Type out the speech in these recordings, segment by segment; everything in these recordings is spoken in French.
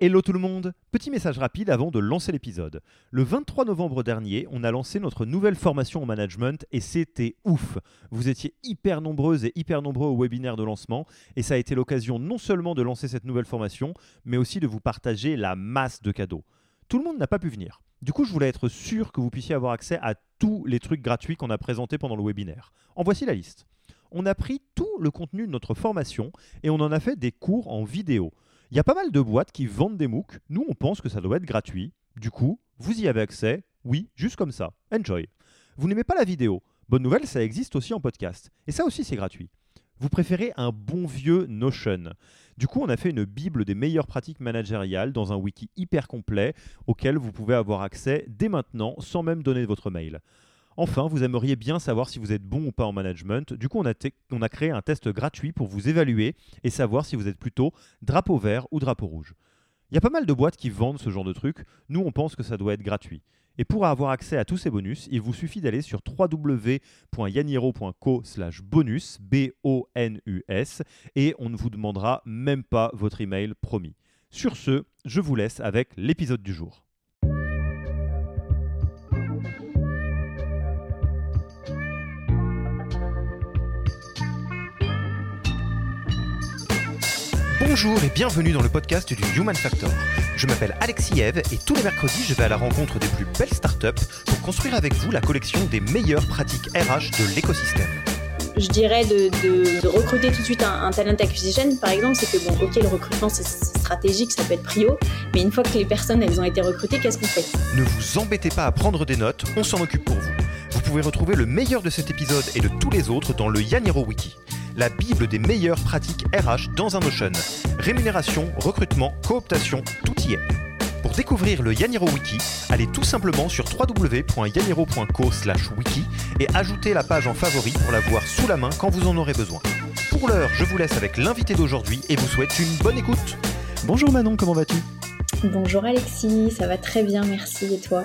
Hello tout le monde Petit message rapide avant de lancer l'épisode. Le 23 novembre dernier, on a lancé notre nouvelle formation en management et c'était ouf Vous étiez hyper nombreuses et hyper nombreux au webinaire de lancement et ça a été l'occasion non seulement de lancer cette nouvelle formation, mais aussi de vous partager la masse de cadeaux. Tout le monde n'a pas pu venir. Du coup, je voulais être sûr que vous puissiez avoir accès à tous les trucs gratuits qu'on a présentés pendant le webinaire. En voici la liste. On a pris tout le contenu de notre formation et on en a fait des cours en vidéo. Il y a pas mal de boîtes qui vendent des MOOC. Nous, on pense que ça doit être gratuit. Du coup, vous y avez accès. Oui, juste comme ça. Enjoy. Vous n'aimez pas la vidéo? Bonne nouvelle, ça existe aussi en podcast. Et ça aussi, c'est gratuit. Vous préférez un bon vieux Notion? Du coup, on a fait une bible des meilleures pratiques managériales dans un wiki hyper complet auquel vous pouvez avoir accès dès maintenant sans même donner votre mail. Enfin, vous aimeriez bien savoir si vous êtes bon ou pas en management. Du coup, on a, créé un test gratuit pour vous évaluer et savoir si vous êtes plutôt drapeau vert ou drapeau rouge. Il y a pas mal de boîtes qui vendent ce genre de trucs. Nous, on pense que ça doit être gratuit. Et pour avoir accès à tous ces bonus, il vous suffit d'aller sur www.yaniro.co bonus, B-O-N-U-S, et on ne vous demandera même pas votre email promis. Sur ce, je vous laisse avec l'épisode du jour. Bonjour et bienvenue dans le podcast du Human Factor. Je m'appelle Alexis Eve et tous les mercredis, je vais à la rencontre des plus belles startups pour construire avec vous la collection des meilleures pratiques RH de l'écosystème. Je dirais de, recruter tout de suite un, talent acquisition, par exemple, c'est que bon, ok, le recrutement c'est stratégique, ça peut être prio, mais une fois que les personnes elles ont été recrutées, qu'est-ce qu'on fait? Ne vous embêtez pas à prendre des notes, on s'en occupe pour vous. Vous pouvez retrouver le meilleur de cet épisode et de tous les autres dans le Yaniro Wiki la Bible des meilleures pratiques RH dans un Notion. Rémunération, recrutement, cooptation, tout y est. Pour découvrir le Yaniro Wiki, allez tout simplement sur www.yaniro.co/wiki et ajoutez la page en favori pour la voir sous la main quand vous en aurez besoin. Pour l'heure, je vous laisse avec l'invité d'aujourd'hui et vous souhaite une bonne écoute. Bonjour Manon, comment vas-tu? Bonjour Alexis, ça va très bien, merci et toi?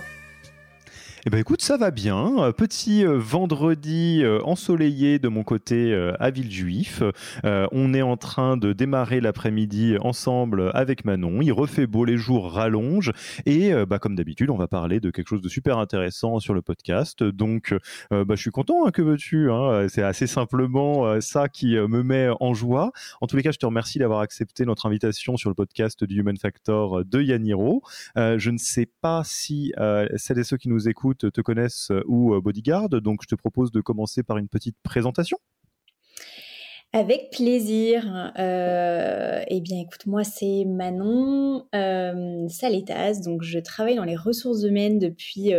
Eh ben écoute, ça va bien. Euh, petit euh, vendredi euh, ensoleillé de mon côté à Villejuif. on est en train de démarrer l'après-midi ensemble avec Manon. Il refait beau, les jours rallongent et bah, comme d'habitude, on va parler de quelque chose de super intéressant sur le podcast. Donc, bah, je suis content. Hein, que veux-tu hein. C'est assez simplement ça qui me met en joie. En tous les cas, je te remercie d'avoir accepté notre invitation sur le podcast du Human Factor de Yaniro. je ne sais pas si celles et ceux qui nous écoutent te connaissent euh, ou euh, Bodyguard. Donc, je te propose de commencer par une petite présentation. Avec plaisir. Euh, eh bien, écoute, moi, c'est Manon euh, Saletas. Donc, je travaille dans les ressources humaines depuis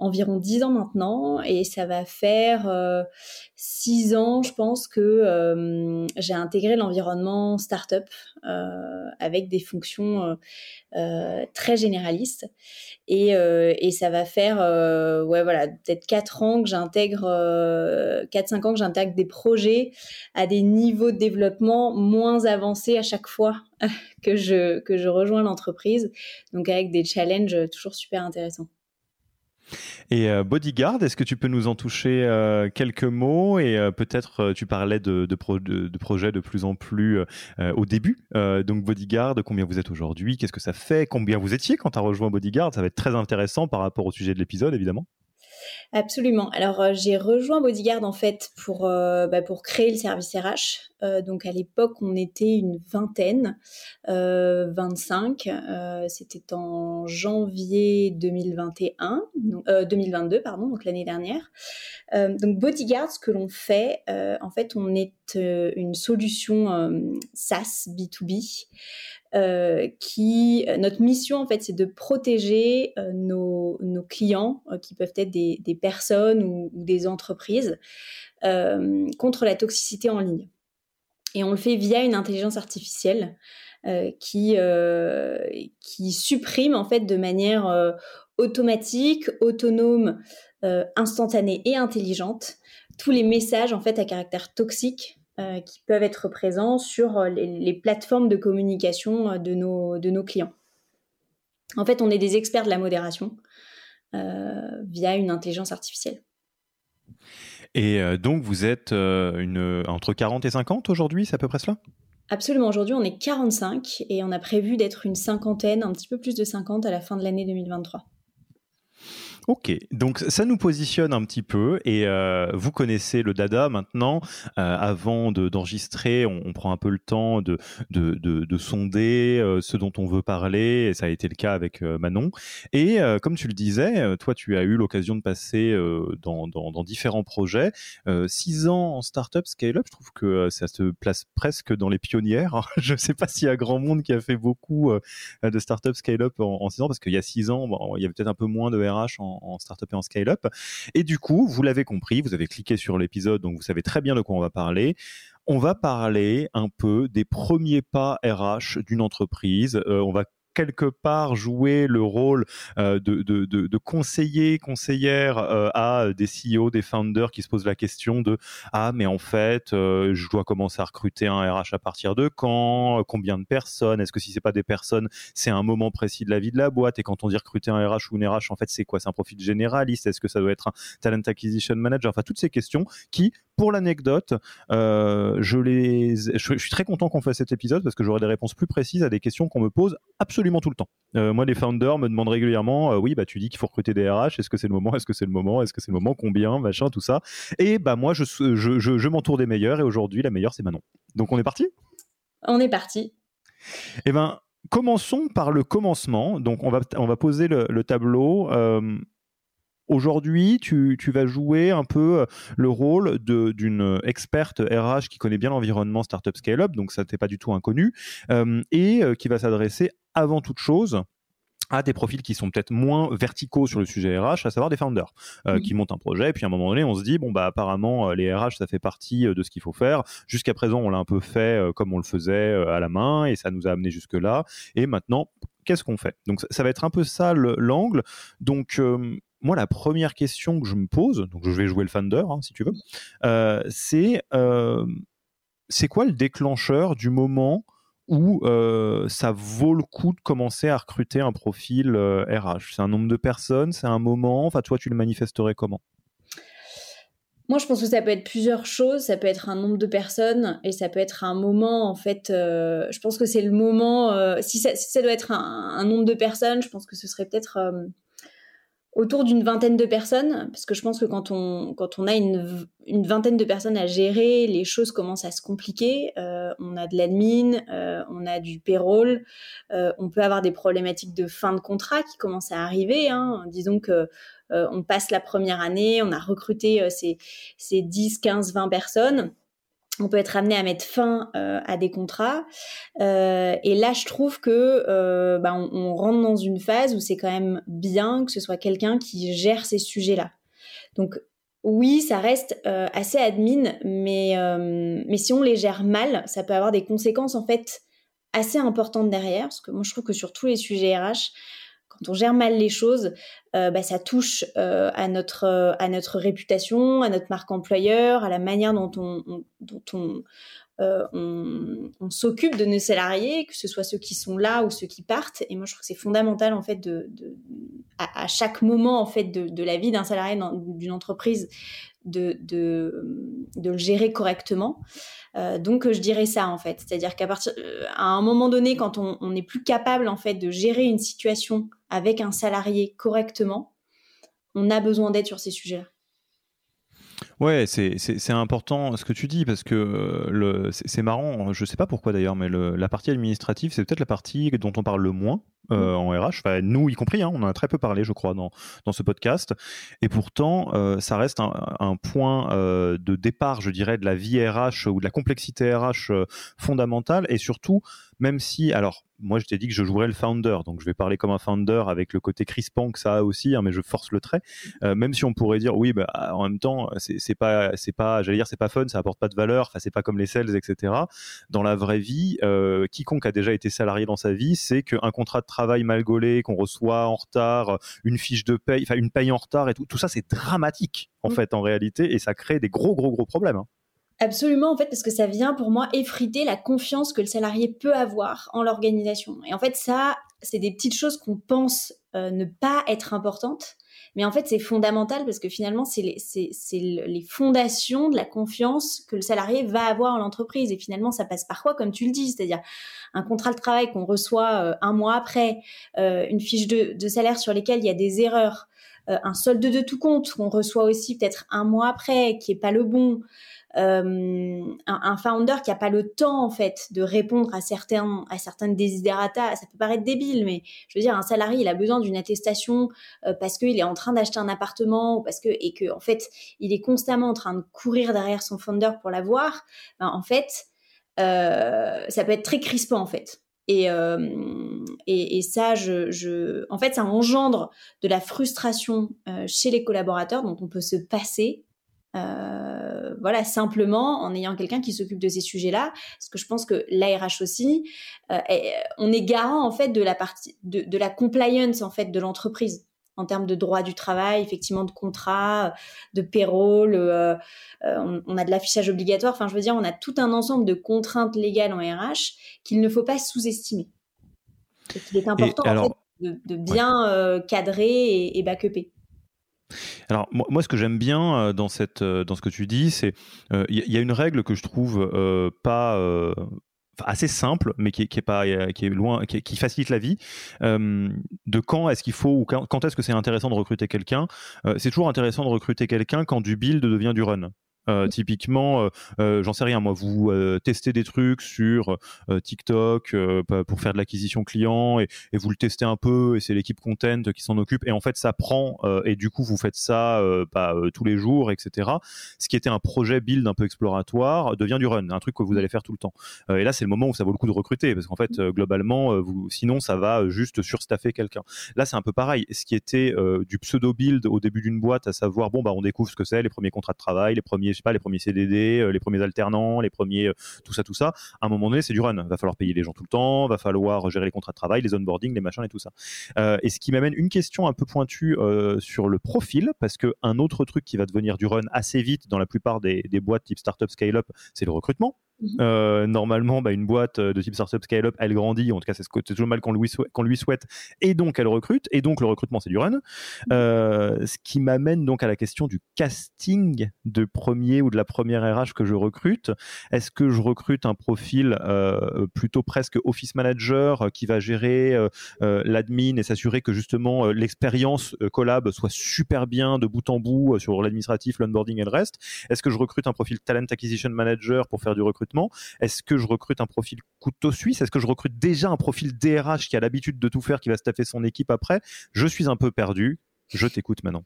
environ dix ans maintenant. Et ça va faire six ans, je pense, que j'ai intégré l'environnement startup avec des fonctions très généralistes. Et, et, ça va faire, ouais, voilà, peut-être quatre ans que j'intègre, quatre, cinq ans que j'intègre des projets à des niveaux de développement moins avancés à chaque fois que je, que je rejoins l'entreprise. Donc avec des challenges toujours super intéressants. Et euh, Bodyguard, est-ce que tu peux nous en toucher euh, quelques mots Et euh, peut-être tu parlais de, projets de plus en plus au début. donc Bodyguard, combien vous êtes aujourd'hui Qu'est-ce que ça fait Combien vous étiez quand tu as rejoint Bodyguard? Ça va être très intéressant par rapport au sujet de l'épisode, évidemment. Absolument. Alors euh, j'ai rejoint Bodyguard en fait pour euh, bah, créer le service RH. Euh, donc à l'époque on était une vingtaine, 25. C'était en janvier 2021, 2022 pardon, donc l'année dernière. donc Bodyguard, ce que l'on fait, en fait on est une solution SaaS B2B. Euh, qui euh, notre mission en fait c'est de protéger euh, nos, clients qui peuvent être des, personnes ou, des entreprises contre la toxicité en ligne. Et on le fait via une intelligence artificielle qui qui supprime en fait de manière automatique autonome instantanée et intelligente tous les messages en fait à caractère toxique euh, qui peuvent être présents sur euh, les, plateformes de communication euh, de nos, de nos clients. En fait, on est des experts de la modération via une intelligence artificielle. Et donc, vous êtes une, entre 40 et 50 aujourd'hui, c'est à peu près cela? Absolument, aujourd'hui on est 45 et on a prévu d'être une cinquantaine, un petit peu plus de 50 à la fin de l'année 2023. Ok, donc ça nous positionne un petit peu et euh, vous connaissez le dada maintenant. Euh, avant d'enregistrer, on, prend un peu le temps de, de, de, sonder euh, ce dont on veut parler et ça a été le cas avec Manon. Et comme tu le disais, toi tu as eu l'occasion de passer dans, dans, dans, différents projets. six ans en startup scale-up, je trouve que ça se place presque dans les pionnières. je ne sais pas s'il y a grand monde qui a fait beaucoup de startup scale-up en, en, six ans parce qu'il y a six ans, bon, il y avait peut-être un peu moins de RH en, en, startup et en scale-up. Et du coup, vous l'avez compris, vous avez cliqué sur l'épisode, donc vous savez très bien de quoi on va parler. On va parler un peu des premiers pas RH d'une entreprise. Euh, on va quelque part jouer le rôle euh, de, conseiller, conseillère euh, à des CEO, des founders qui se posent la question de ah mais en fait euh, je dois commencer à recruter un RH à partir de quand, combien de personnes, est-ce que si c'est pas des personnes c'est un moment précis de la vie de la boîte? Et quand on dit recruter un RH ou une RH en fait c'est quoi, c'est un profil généraliste, est-ce que ça doit être un talent acquisition manager, enfin toutes ces questions qui pour l'anecdote, je les, je, je suis très content qu'on fasse cet épisode parce que j'aurai des réponses plus précises à des questions qu'on me pose absolument tout le temps. Euh, moi, les founders me demandent régulièrement, euh, oui, bah tu dis qu'il faut recruter des RH, est-ce que c'est le moment, est-ce que c'est le moment, est-ce que c'est le moment, combien, machin, tout ça. Et bah moi, je, je, je, m'entoure des meilleurs et aujourd'hui, la meilleure, c'est Manon. Donc on est parti? On est parti. Eh ben, commençons par le commencement. Donc on va, on va poser le, tableau. Aujourd'hui, tu, vas jouer un peu euh, le rôle d'une experte RH qui connaît bien l'environnement Startup Scale-up, donc ça t'est pas du tout inconnu, euh, et euh, qui va s'adresser avant toute chose à des profils qui sont peut-être moins verticaux sur le sujet RH, à savoir des founders qui montent un projet, et puis à un moment donné, on se dit bon bah apparemment les RH ça fait partie de ce qu'il faut faire. Jusqu'à présent, on l'a un peu fait comme on le faisait à la main, et ça nous a amené jusque là. Et maintenant, qu'est-ce qu'on fait? Donc ça, va être un peu ça l'angle. Donc moi, la première question que je me pose, donc je vais jouer le founder, hein, si tu veux, euh, c'est euh, c'est quoi le déclencheur du moment où euh, ça vaut le coup de commencer à recruter un profil RH C'est un nombre de personnes C'est un moment Enfin, toi, tu le manifesterais comment? Moi, je pense que ça peut être plusieurs choses. Ça peut être un nombre de personnes et ça peut être un moment. En fait, je pense que c'est le moment. si, ça, doit être un, nombre de personnes, je pense que ce serait peut-être autour d'une vingtaine de personnes, parce que je pense que quand on, quand on a une, une vingtaine de personnes à gérer, les choses commencent à se compliquer. Euh, on a de l'admin, euh, on a du payroll, euh, on peut avoir des problématiques de fin de contrat qui commencent à arriver. Hein. Disons que on passe la première année, on a recruté ces, ces 10, 15, 20 personnes on peut être amené à mettre fin euh, à des contrats. Euh, et là, je trouve que euh, bah, on, rentre dans une phase où c'est quand même bien que ce soit quelqu'un qui gère ces sujets-là. Donc oui, ça reste assez admin, mais, mais si on les gère mal, ça peut avoir des conséquences en fait assez importantes derrière. Parce que moi, je trouve que sur tous les sujets RH, quand on gère mal les choses, euh, bah, ça touche euh, à, notre, euh, à notre réputation, à notre marque employeur, à la manière dont on, dont on, s'occupe de nos salariés, que ce soit ceux qui sont là ou ceux qui partent. Et moi, je trouve que c'est fondamental en fait de, à, chaque moment en fait de, la vie d'un salarié d'une entreprise de, de, le gérer correctement. Donc je dirais ça en fait, c'est-à-dire qu'à partir à un moment donné, quand on n'est plus capable en fait de gérer une situation avec un salarié correctement, on a besoin d'aide sur ces sujets-là. Ouais, c'est important ce que tu dis parce que euh, c'est marrant, je sais pas pourquoi d'ailleurs, mais la partie administrative, c'est peut-être la partie dont on parle le moins euh, mmh. en RH, enfin, nous y compris, hein, on en a très peu parlé, je crois, dans, dans ce podcast. Et pourtant, euh, ça reste un, un point de départ, je dirais, de la vie RH ou de la complexité RH fondamentale et surtout même si, alors, moi, je t'ai dit que je jouerais le founder, donc je vais parler comme un founder avec le côté crispant que ça a aussi, hein, mais je force le trait. Euh, même si on pourrait dire, oui, bah, en même temps, c'est pas, c'est pas, j'allais dire, c'est pas fun, ça apporte pas de valeur, enfin, c'est pas comme les sales, etc. Dans la vraie vie, euh, quiconque a déjà été salarié dans sa vie, c'est qu'un contrat de travail mal gaulé, qu'on reçoit en retard, une fiche de paye, enfin, une paye en retard et tout, tout ça, c'est dramatique, en fait, en réalité, et ça crée des gros, gros, gros problèmes. Hein. Absolument, en fait, parce que ça vient pour moi effriter la confiance que le salarié peut avoir en l'organisation. Et en fait, ça, c'est des petites choses qu'on pense ne pas être importantes, mais en fait, c'est fondamental parce que finalement, c'est les, fondations de la confiance que le salarié va avoir en l'entreprise. Et finalement, ça passe par quoi, comme tu le dis? C'est-à-dire un contrat de travail qu'on reçoit euh, un mois après, euh, une fiche de, salaire sur lesquelles il y a des erreurs, euh, un solde de tout compte qu'on reçoit aussi peut-être un mois après, qui est pas le bon. Euh, un, un, founder qui a pas le temps en fait de répondre à certains à certaines desiderata, ça peut paraître débile, mais je veux dire un salarié il a besoin d'une attestation euh, parce qu'il est en train d'acheter un appartement parce que et que en fait il est constamment en train de courir derrière son founder pour l'avoir. Ben, en fait euh, ça peut être très crispant en fait. Et, euh, et, ça, je, en fait, ça engendre de la frustration chez les collaborateurs dont on peut se passer euh, voilà, simplement en ayant quelqu'un qui s'occupe de ces sujets-là, parce que je pense que l'ARH aussi, euh, on est garant en fait de la partie de, la compliance en fait de l'entreprise en termes de droit du travail, effectivement de contrat, de payroll, euh, on, a de l'affichage obligatoire. Enfin, je veux dire, on a tout un ensemble de contraintes légales en RH qu'il ne faut pas sous-estimer. Il est important en fait, de, bien cadrer et, et backuper. Alors moi, ce que j'aime bien euh, euh, dans ce que tu dis, c'est il euh, y, a une règle que je trouve pas assez simple, mais qui, facilite la vie. de quand est-ce qu'il faut ou quand, est-ce que c'est intéressant de recruter quelqu'un? C'est toujours intéressant de recruter quelqu'un quand du build devient du run. Euh, typiquement, euh, euh, j'en sais rien, moi, vous testez des trucs sur TikTok pour faire de l'acquisition client et, vous le testez un peu et c'est l'équipe content qui s'en occupe et en fait ça prend et du coup vous faites ça bah, tous les jours, etc. Ce qui était un projet build un peu exploratoire devient du run, un truc que vous allez faire tout le temps. et là c'est le moment où ça vaut le coup de recruter parce qu'en fait globalement, vous, sinon ça va juste surstaffer quelqu'un. Là c'est un peu pareil. Ce qui était du pseudo build au début d'une boîte, à savoir bon bah on découvre ce que c'est, les premiers contrats de travail, les premiers sais pas, les premiers CDD, euh, les premiers alternants, les premiers, euh, tout ça, tout ça. À un moment donné, c'est du run. Va falloir payer les gens tout le temps, va falloir gérer les contrats de travail, les onboarding, les machins et tout ça. Euh, et ce qui m'amène une question un peu pointue sur le profil, parce que un autre truc qui va devenir du run assez vite dans la plupart des, des boîtes type startup scale-up, c'est le recrutement. Mhm. Euh, normalement, bah, une boîte euh, de type startup scale-up, elle grandit. En tout cas, c'est toujours mal qu'on lui, qu'on lui souhaite. Et donc, elle recrute. Et donc, le recrutement, c'est du run. Mhm. Euh, ce qui m'amène donc à la question du casting de premier ou de la première RH que je recrute. Est-ce que je recrute un profil plutôt presque office manager qui va gérer l'admin et s'assurer que justement l'expérience collab soit super bien de bout en bout sur l'administratif, l'onboarding et le reste? Est-ce que je recrute un profil talent acquisition manager pour faire du recrutement est-ce que je recrute un profil couteau suisse? Est-ce que je recrute déjà un profil DRH qui a l'habitude de tout faire, qui va staffer son équipe après? Je suis un peu perdu. Je t'écoute maintenant.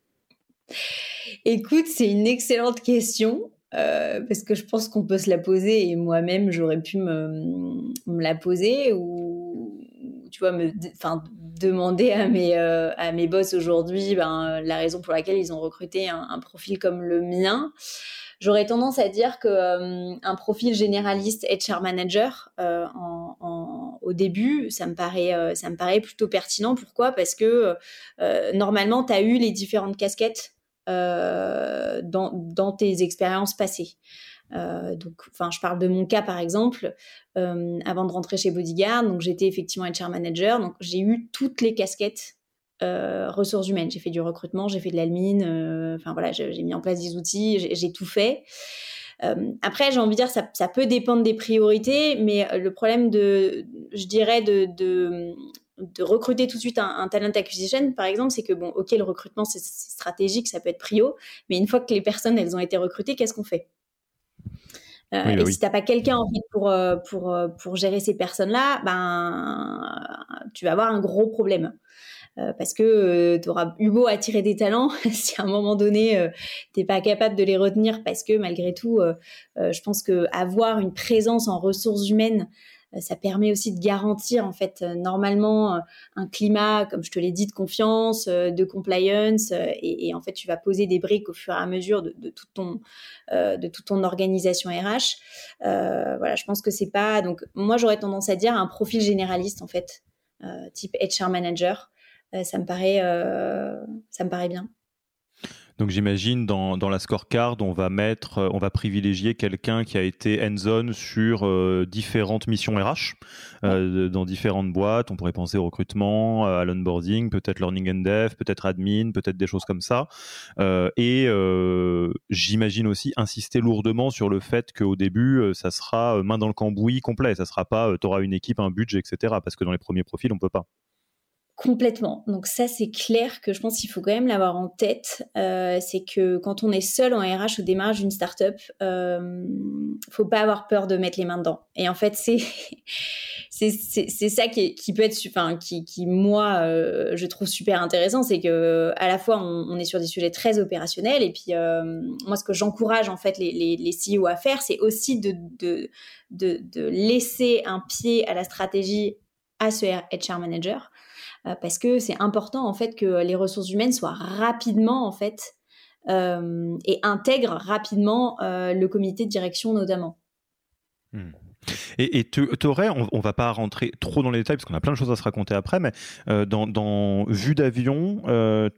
Écoute, c'est une excellente question. Euh, parce que je pense qu'on peut se la poser et moi-même j'aurais pu me, la poser ou tu vois me demander à mes euh, à mes boss aujourd'hui ben, la raison pour laquelle ils ont recruté un profil comme le mien J'aurais tendance à dire que euh, un profil généraliste HR manager euh, au début, ça me paraît euh, ça me paraît plutôt pertinent. Pourquoi? Parce que normalement, tu as eu les différentes casquettes dans, dans tes expériences passées. Donc, enfin, je parle de mon cas par exemple. Avant de rentrer chez Bodyguard, donc j'étais effectivement HR manager, donc j'ai eu toutes les casquettes euh, ressources humaines. J'ai fait du recrutement, j'ai fait de l'almine, euh, enfin voilà, j'ai mis en place des outils, j'ai tout fait. Euh, après, j'ai envie de dire, ça, ça, peut dépendre des priorités, mais le problème de, je dirais, de, de, de recruter tout de suite un, un, talent acquisition, par exemple, c'est que, bon, ok, le recrutement, c'est stratégique, ça peut être prio, mais une fois que les personnes, elles ont été recrutées, qu'est-ce qu'on fait? Euh, et si t'as pas quelqu'un en fait pour pour pour gérer ces personnes-là, ben tu vas avoir un gros problème. Euh, parce que euh, tu auras eu beau attirer des talents, si à un moment donné euh, t'es pas capable de les retenir, parce que malgré tout, je pense que avoir une présence en ressources humaines ça permet aussi de garantir en fait normalement un climat, comme je te l'ai dit, de confiance, de compliance, et, en fait tu vas poser des briques au fur et à mesure de, toute ton organisation RH. voilà, je pense que c'est pas donc moi j'aurais tendance à dire un profil généraliste en fait, type HR manager, euh, ça me paraît, euh, ça me paraît bien. Donc j'imagine dans, dans, la scorecard, on va mettre, euh, on va privilégier quelqu'un qui a été hands-on sur euh, différentes missions RH euh, dans différentes boîtes. On pourrait penser au recrutement, à l'onboarding, peut-être learning and dev, peut-être admin, peut-être des choses comme ça. et j'imagine aussi insister lourdement sur le fait qu'au début, ça sera main dans le cambouis complet. Ça sera pas, tu auras une équipe, un budget, etc. Parce que dans les premiers profils, on peut pas. Complètement. Donc ça, c'est clair que je pense qu'il faut quand même l'avoir en tête. Euh, c'est que quand on est seul en RH au démarrage d'une startup, euh, faut pas avoir peur de mettre les mains dedans. Et en fait, c'est c'est ça qui, peut être, enfin, qui, qui moi, euh, je trouve super intéressant, c'est que à la fois on, est sur des sujets très opérationnels, et puis euh, moi, ce que j'encourage en fait les, les, les, CEO à faire, c'est aussi de, de, de, de laisser un pied à la stratégie à ce HR manager parce que c'est important en fait que les ressources humaines soient rapidement en fait euh, et intègrent rapidement euh, le comité de direction notamment. Hmm. Et tu aurais, on, ne va pas rentrer trop dans les détails parce qu'on a plein de choses à se raconter après, mais dans, vue d'avion,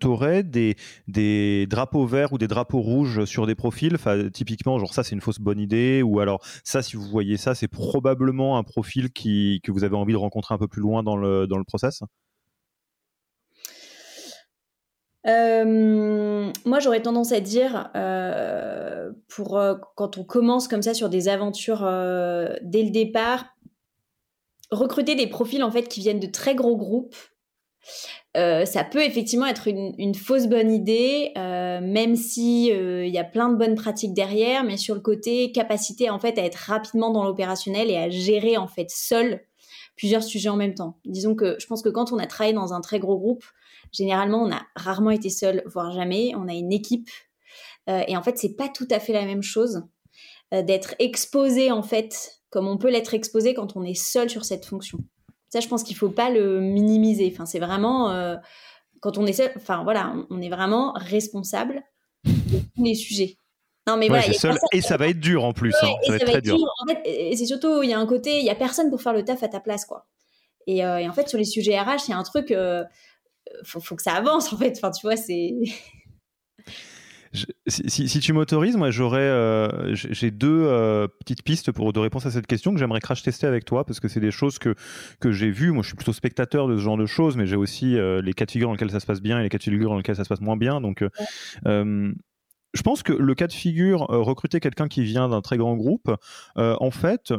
tu aurais des, des, drapeaux verts ou des drapeaux rouges sur des profils? Typiquement, genre ça c'est une fausse bonne idée, ou alors ça, si vous voyez ça, c'est probablement un profil qui, que vous avez envie de rencontrer un peu plus loin dans le, dans le process? Euh, moi, j'aurais tendance à dire, euh, pour euh, quand on commence comme ça sur des aventures dès le départ, recruter des profils en fait qui viennent de très gros groupes. ça peut effectivement être une, fausse bonne idée, même si il y a plein de bonnes pratiques derrière, mais sur le côté capacité en fait à être rapidement dans l'opérationnel et à gérer en fait seul plusieurs sujets en même temps. Disons que je pense que quand on a travaillé dans un très gros groupe, Généralement, on a rarement été seul, voire jamais. On a une équipe. Euh, et en fait, c'est pas tout à fait la même chose euh, d'être exposé, en fait, comme on peut l'être exposé quand on est seul sur cette fonction. Ça, je pense qu'il faut pas le minimiser. Enfin, c'est vraiment euh, quand on est seul. Enfin, voilà, on est vraiment responsable de tous les sujets. Non, mais voilà, seul, et ça va être dur en plus. Hein. ça, va être très dur. En fait, et c'est surtout, il y a un côté, il y a personne pour faire le taf à ta place, quoi. Et, et en fait, sur les sujets RH, il y a un truc, faut, faut que ça avance en fait. Enfin, tu vois, c'est. si, tu m'autorises, moi j'aurais, euh, j'ai deux euh, petites pistes pour de réponse à cette question que j'aimerais crash tester avec toi parce que c'est des choses que que j'ai vues. Moi, je suis plutôt spectateur de ce genre de choses, mais j'ai aussi euh, les cas de figure dans lesquels ça se passe bien et les cas de figure dans lesquels ça se passe moins bien. Donc, je pense que le cas de figure recruter quelqu'un qui vient d'un très grand groupe, en fait,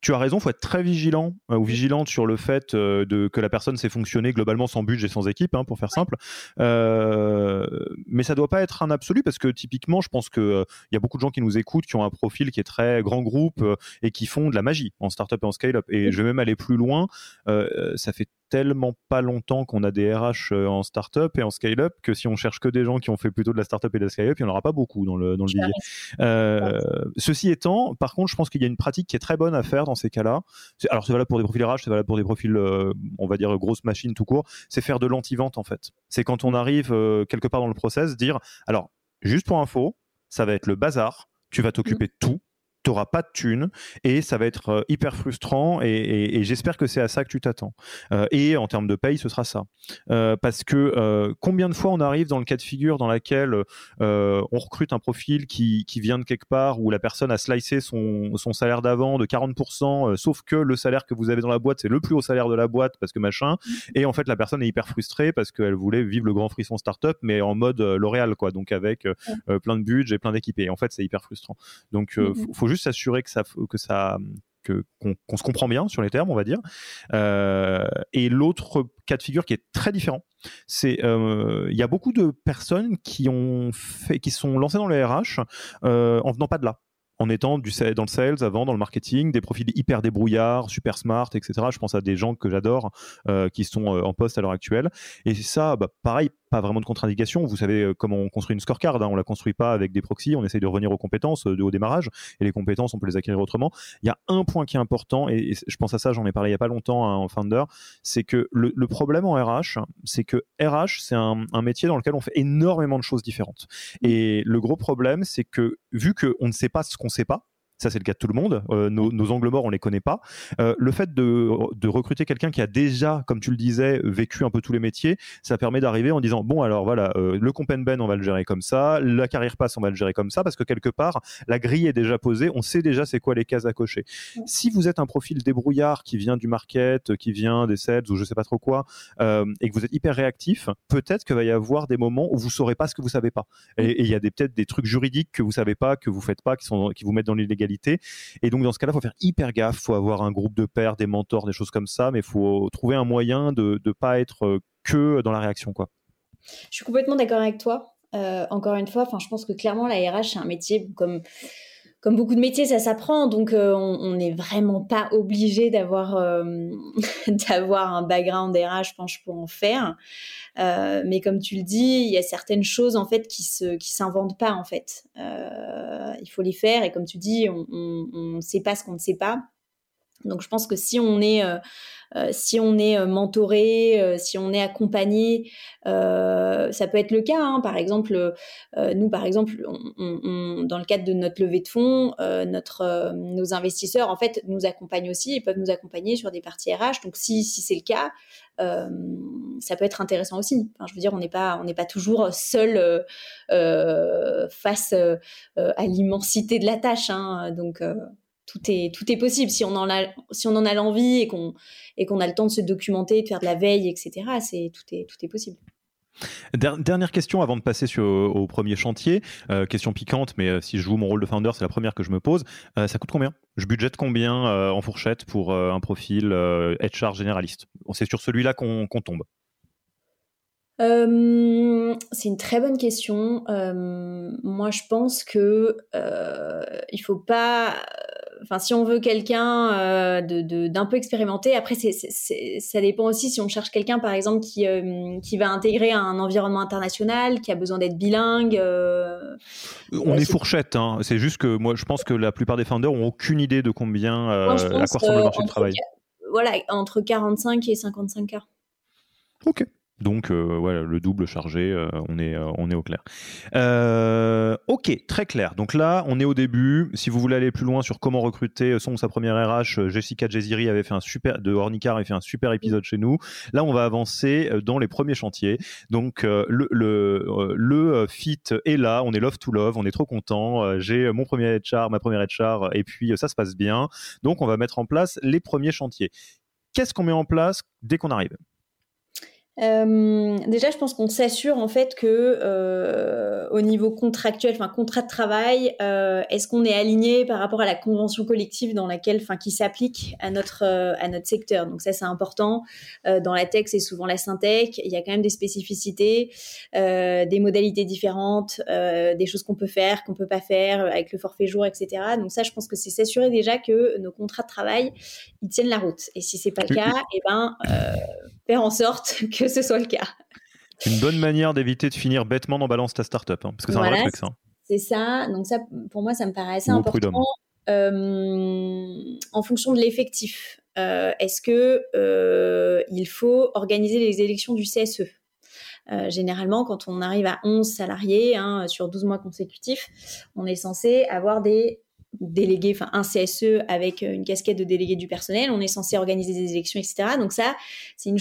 tu as raison, faut être très vigilant euh, ou vigilante sur le fait euh, de, que la personne sait fonctionner globalement sans budget, sans équipe, hein, pour faire simple. Euh, mais ça doit pas être un absolu parce que typiquement, je pense que il y a beaucoup de gens qui nous écoutent, qui ont un profil qui est très grand groupe et qui font de la magie en startup et en scale-up. Et je vais même aller plus loin. ça fait tellement pas longtemps qu'on a des RH en startup et en scale-up que si on cherche que des gens qui ont fait plutôt de la startup et de la scale-up, il n'y en aura pas beaucoup dans le, dans le ceci étant, par contre, je pense qu'il y a une pratique qui est très bonne à faire dans ces cas-là. Alors, c'est valable pour des profils RH, c'est valable pour des profils, euh, on va dire, grosses machines tout court. C'est faire de l'anti-vente, en fait. C'est quand on arrive euh, quelque part dans le process, dire, alors, juste pour info, ça va être le bazar, tu vas t'occuper de tout, tu n'auras pas de thunes et ça va être euh, hyper frustrant et, j'espère que c'est à ça que tu t'attends. Euh, et en termes de paye, ce sera ça. Euh, parce que combien de fois on arrive dans le cas de figure dans laquelle on recrute un profil qui, vient de quelque part où la personne a slicé son, son salaire d'avant de 40%, sauf que le salaire que vous avez dans la boîte, c'est le plus haut salaire de la boîte parce que machin. Mmh. Et en fait, la personne est hyper frustrée parce qu'elle voulait vivre le grand frisson startup, mais en mode L'Oréal, quoi. Donc avec plein de budget, plein d'équipés. Et en fait, c'est hyper frustrant. Donc, il mmh faut juste s'assurer que ça, que ça, qu'on, se comprend bien sur les termes, on va dire. Euh, et l'autre cas de figure qui est très différent, c'est euh, il y a beaucoup de personnes qui ont fait, qui sont lancées dans le RH euh, en venant pas de là en étant du, dans le sales avant, dans le marketing, des profils hyper débrouillards, super smart, etc. Je pense à des gens que j'adore qui sont en poste à l'heure actuelle. Et ça, bah, pareil, pas vraiment de contre-indication. Vous savez euh, comment on construit une scorecard. Hein. On la construit pas avec des proxys. On essaye de revenir aux compétences euh, de haut démarrage. Et les compétences, on peut les acquérir autrement. Il y a un point qui est important, et, je pense à ça, j'en ai parlé il y a pas longtemps hein, en Founder, c'est que le, problème en RH, c'est que RH, c'est un, métier dans lequel on fait énormément de choses différentes. Et le gros problème, c'est que vu qu'on ne sait pas ce qu'on sait pas, Ça, c'est le cas de tout le monde. Nos, angles morts, on les connaît pas. le fait de, de recruter quelqu'un qui a déjà, comme tu le disais, vécu un peu tous les métiers, ça permet d'arriver en disant bon alors voilà, le ben on va le gérer comme ça, la carrière passe on va le gérer comme ça parce que quelque part la grille est déjà posée, on sait déjà c'est quoi les cases à cocher. Si vous êtes un profil débrouillard qui vient du market, qui vient des sales ou je sais pas trop quoi, euh, et que vous êtes hyper réactif, peut-être qu'il va y avoir des moments où vous saurez pas ce que vous savez pas. Et il y a peut-être des trucs juridiques que vous savez pas, que vous faites pas, qui sont qui vous mettent dans l'illégalité. Et donc dans ce cas-là, faut faire hyper gaffe, faut avoir un groupe de pairs, des mentors, des choses comme ça, mais il faut trouver un moyen de ne pas être euh, que dans la réaction quoi. Je suis complètement d'accord avec toi. Euh, encore une fois, je pense que clairement la RH c'est un métier comme comme beaucoup de métiers, ça s'apprend, donc euh, on n'est vraiment pas obligé d'avoir euh, un background RH, je pense, pour en faire. Euh, mais comme tu le dis, il y a certaines choses en fait qui se qui s'inventent pas en fait. il faut les faire et comme tu dis, on ne sait pas ce qu'on ne sait pas. Donc je pense que si on est euh, si on est euh, mentoré, euh, si on est accompagné, ça peut être le cas. Hein. Par exemple, nous, par exemple, dans le cadre de notre levée de fonds, notre, nos investisseurs, en fait, nous accompagnent aussi et peuvent nous accompagner sur des parties RH. Donc, si, si c'est le cas, ça peut être intéressant aussi. Je veux dire, on n'est pas, on n'est pas toujours seul face à l'immensité de la tâche. Hein. Donc, tout est, tout est possible. Si on en a, si on en a l'envie et qu'on, et qu'on a le temps de se documenter, de faire de la veille, etc., c'est, tout, est, tout est possible. Dernière question avant de passer sur, au premier chantier. Euh, question piquante, mais euh, si je joue mon rôle de founder, c'est la première que je me pose. Euh, ça coûte combien? Je budgète combien en fourchette pour un profil HR généraliste? C'est sur celui-là qu'on tombe. C'est une très bonne question. moi, je pense que il faut pas enfin, si on veut quelqu'un euh, de, d'un peu expérimenté, après, c'est, ça dépend aussi si on cherche quelqu'un, par exemple, qui, euh, qui va intégrer un environnement international, qui a besoin d'être bilingue. Euh, on est fourchette, hein. c'est juste que moi, je pense que la plupart des founders ont aucune idée de combien, à quoi ressemble le marché du travail. Voilà, entre 45 et 55 k Ok. Donc euh, le double chargé, euh, on, est, euh, on est au clair. ok, très clair. Donc là, on est au début. Si vous voulez aller plus loin sur comment recruter son ou sa première RH, Jessica Jeziri avait fait un super de Ornicar avait fait un super épisode chez nous. Là, on va avancer dans les premiers chantiers. Donc le, le, le fit est là. On est love to love. On est trop content. J'ai mon premier HR, ma première HR, et puis ça se passe bien. Donc on va mettre en place les premiers chantiers. Qu'est-ce qu'on met en place dès qu'on arrive? Euh, déjà, je pense qu'on s'assure en fait que euh, au niveau contractuel, enfin contrat de travail, euh, est-ce qu'on est aligné par rapport à la convention collective dans laquelle, enfin, qui s'applique à notre à notre secteur? Donc ça, c'est important. dans la tech, c'est souvent la syntech. Il y a quand même des spécificités, des modalités différentes, des choses qu'on peut faire, qu'on peut pas faire avec le forfait jour, etc. Donc ça, je pense que c'est s'assurer déjà que nos contrats de travail ils tiennent la route. Et si c'est pas le cas, et eh ben faire en sorte que ce soit le cas. Une bonne manière d'éviter de finir bêtement dans Balance ta startup, hein, parce que c'est un vrai truc, ça. C'est ça. Donc ça, pour moi, ça me paraît assez important. Euh, en fonction de l'effectif, euh, est-ce que euh, il faut organiser les élections du CSE généralement, quand on arrive à 11 salariés hein, sur 12 mois consécutifs, on est censé avoir des délégués, enfin un CSE avec une casquette de délégué du personnel. On est censé organiser des élections, etc. Donc ça, c'est une,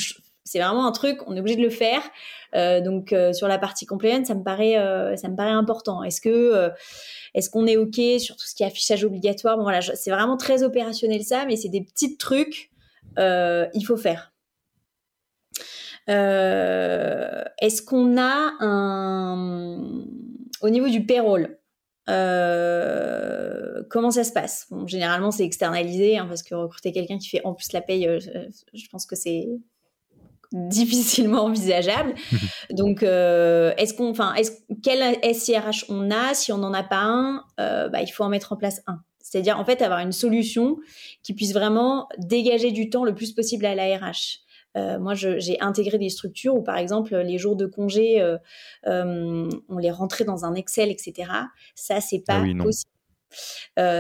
c'est vraiment un truc, on est obligé de le faire. Euh, donc euh, sur la partie compliance, ça me paraît, euh, ça me paraît important. Est-ce que, est-ce qu'on est ok sur tout ce qui est affichage obligatoire? Bon voilà, c'est vraiment très opérationnel ça, mais c'est des petits trucs, il faut faire. est-ce qu'on a un, au niveau du payroll, comment ça se passe? Généralement, c'est externalisé hein, parce que recruter quelqu'un qui fait en plus la paye, je pense que c'est difficilement envisageable. Donc, euh, est-ce qu'on, enfin, quel SIRH on a? Si on n'en a pas un, euh, bah, il faut en mettre en place un. C'est-à-dire, en fait, avoir une solution qui puisse vraiment dégager du temps le plus possible à l'ARH. Euh, moi, j'ai intégré des structures où, par exemple, les jours de congé, on les rentrait dans un Excel, etc. Ça, c'est pas ah possible.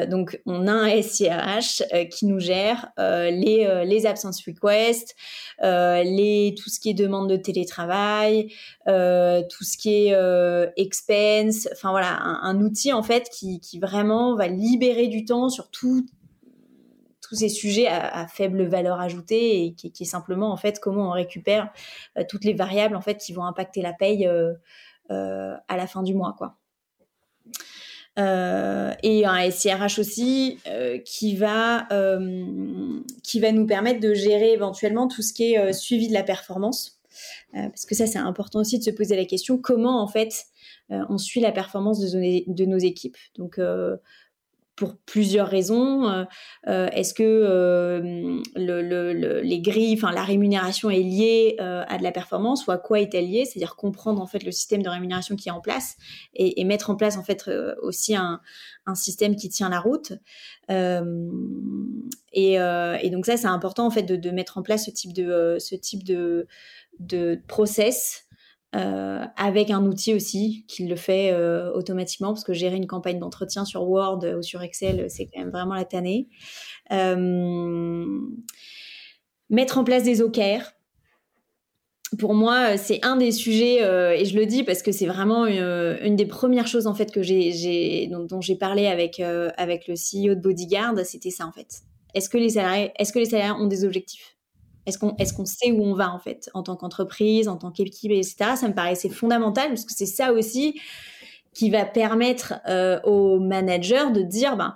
donc, on a un SIRH qui nous gère les, les absence requests, les, tout ce qui est demande de télétravail, tout ce qui est expense, enfin voilà, un, outil en fait qui, qui, vraiment va libérer du temps sur tout, tous ces sujets à, faible valeur ajoutée et qui, est simplement en fait comment on récupère euh, toutes les variables en fait qui vont impacter la paye euh, euh, à la fin du mois quoi. et un SIRH aussi qui va qui va nous permettre de gérer éventuellement tout ce qui est suivi de la performance parce que ça c'est important aussi de se poser la question comment en fait on suit la performance de, de nos équipes donc pour plusieurs raisons. Euh, euh, est-ce que euh, le, les grilles, enfin la rémunération est liée à de la performance ou à quoi est-elle liée? C'est-à-dire comprendre en fait le système de rémunération qui est en place et, mettre en place en fait aussi un, système qui tient la route. Et, donc ça, c'est important en fait de, mettre en place ce type de ce type de process euh, avec un outil aussi qui le fait euh, automatiquement, parce que gérer une campagne d'entretien sur Word ou sur Excel, c'est quand même vraiment la tannée. Euh, mettre en place des OKR. Pour moi, c'est un des sujets, et je le dis parce que c'est vraiment une, des premières choses en fait que j'ai, dont, dont j'ai parlé avec avec le CEO de Bodyguard, c'était ça en fait. Est-ce que les salariés, est-ce que les salariés ont des objectifs? Est-ce qu'on est sait où on va en fait en tant qu'entreprise, en tant qu'équipe, etc. Ça me paraissait fondamental parce que c'est ça aussi qui va permettre euh, aux managers de dire ben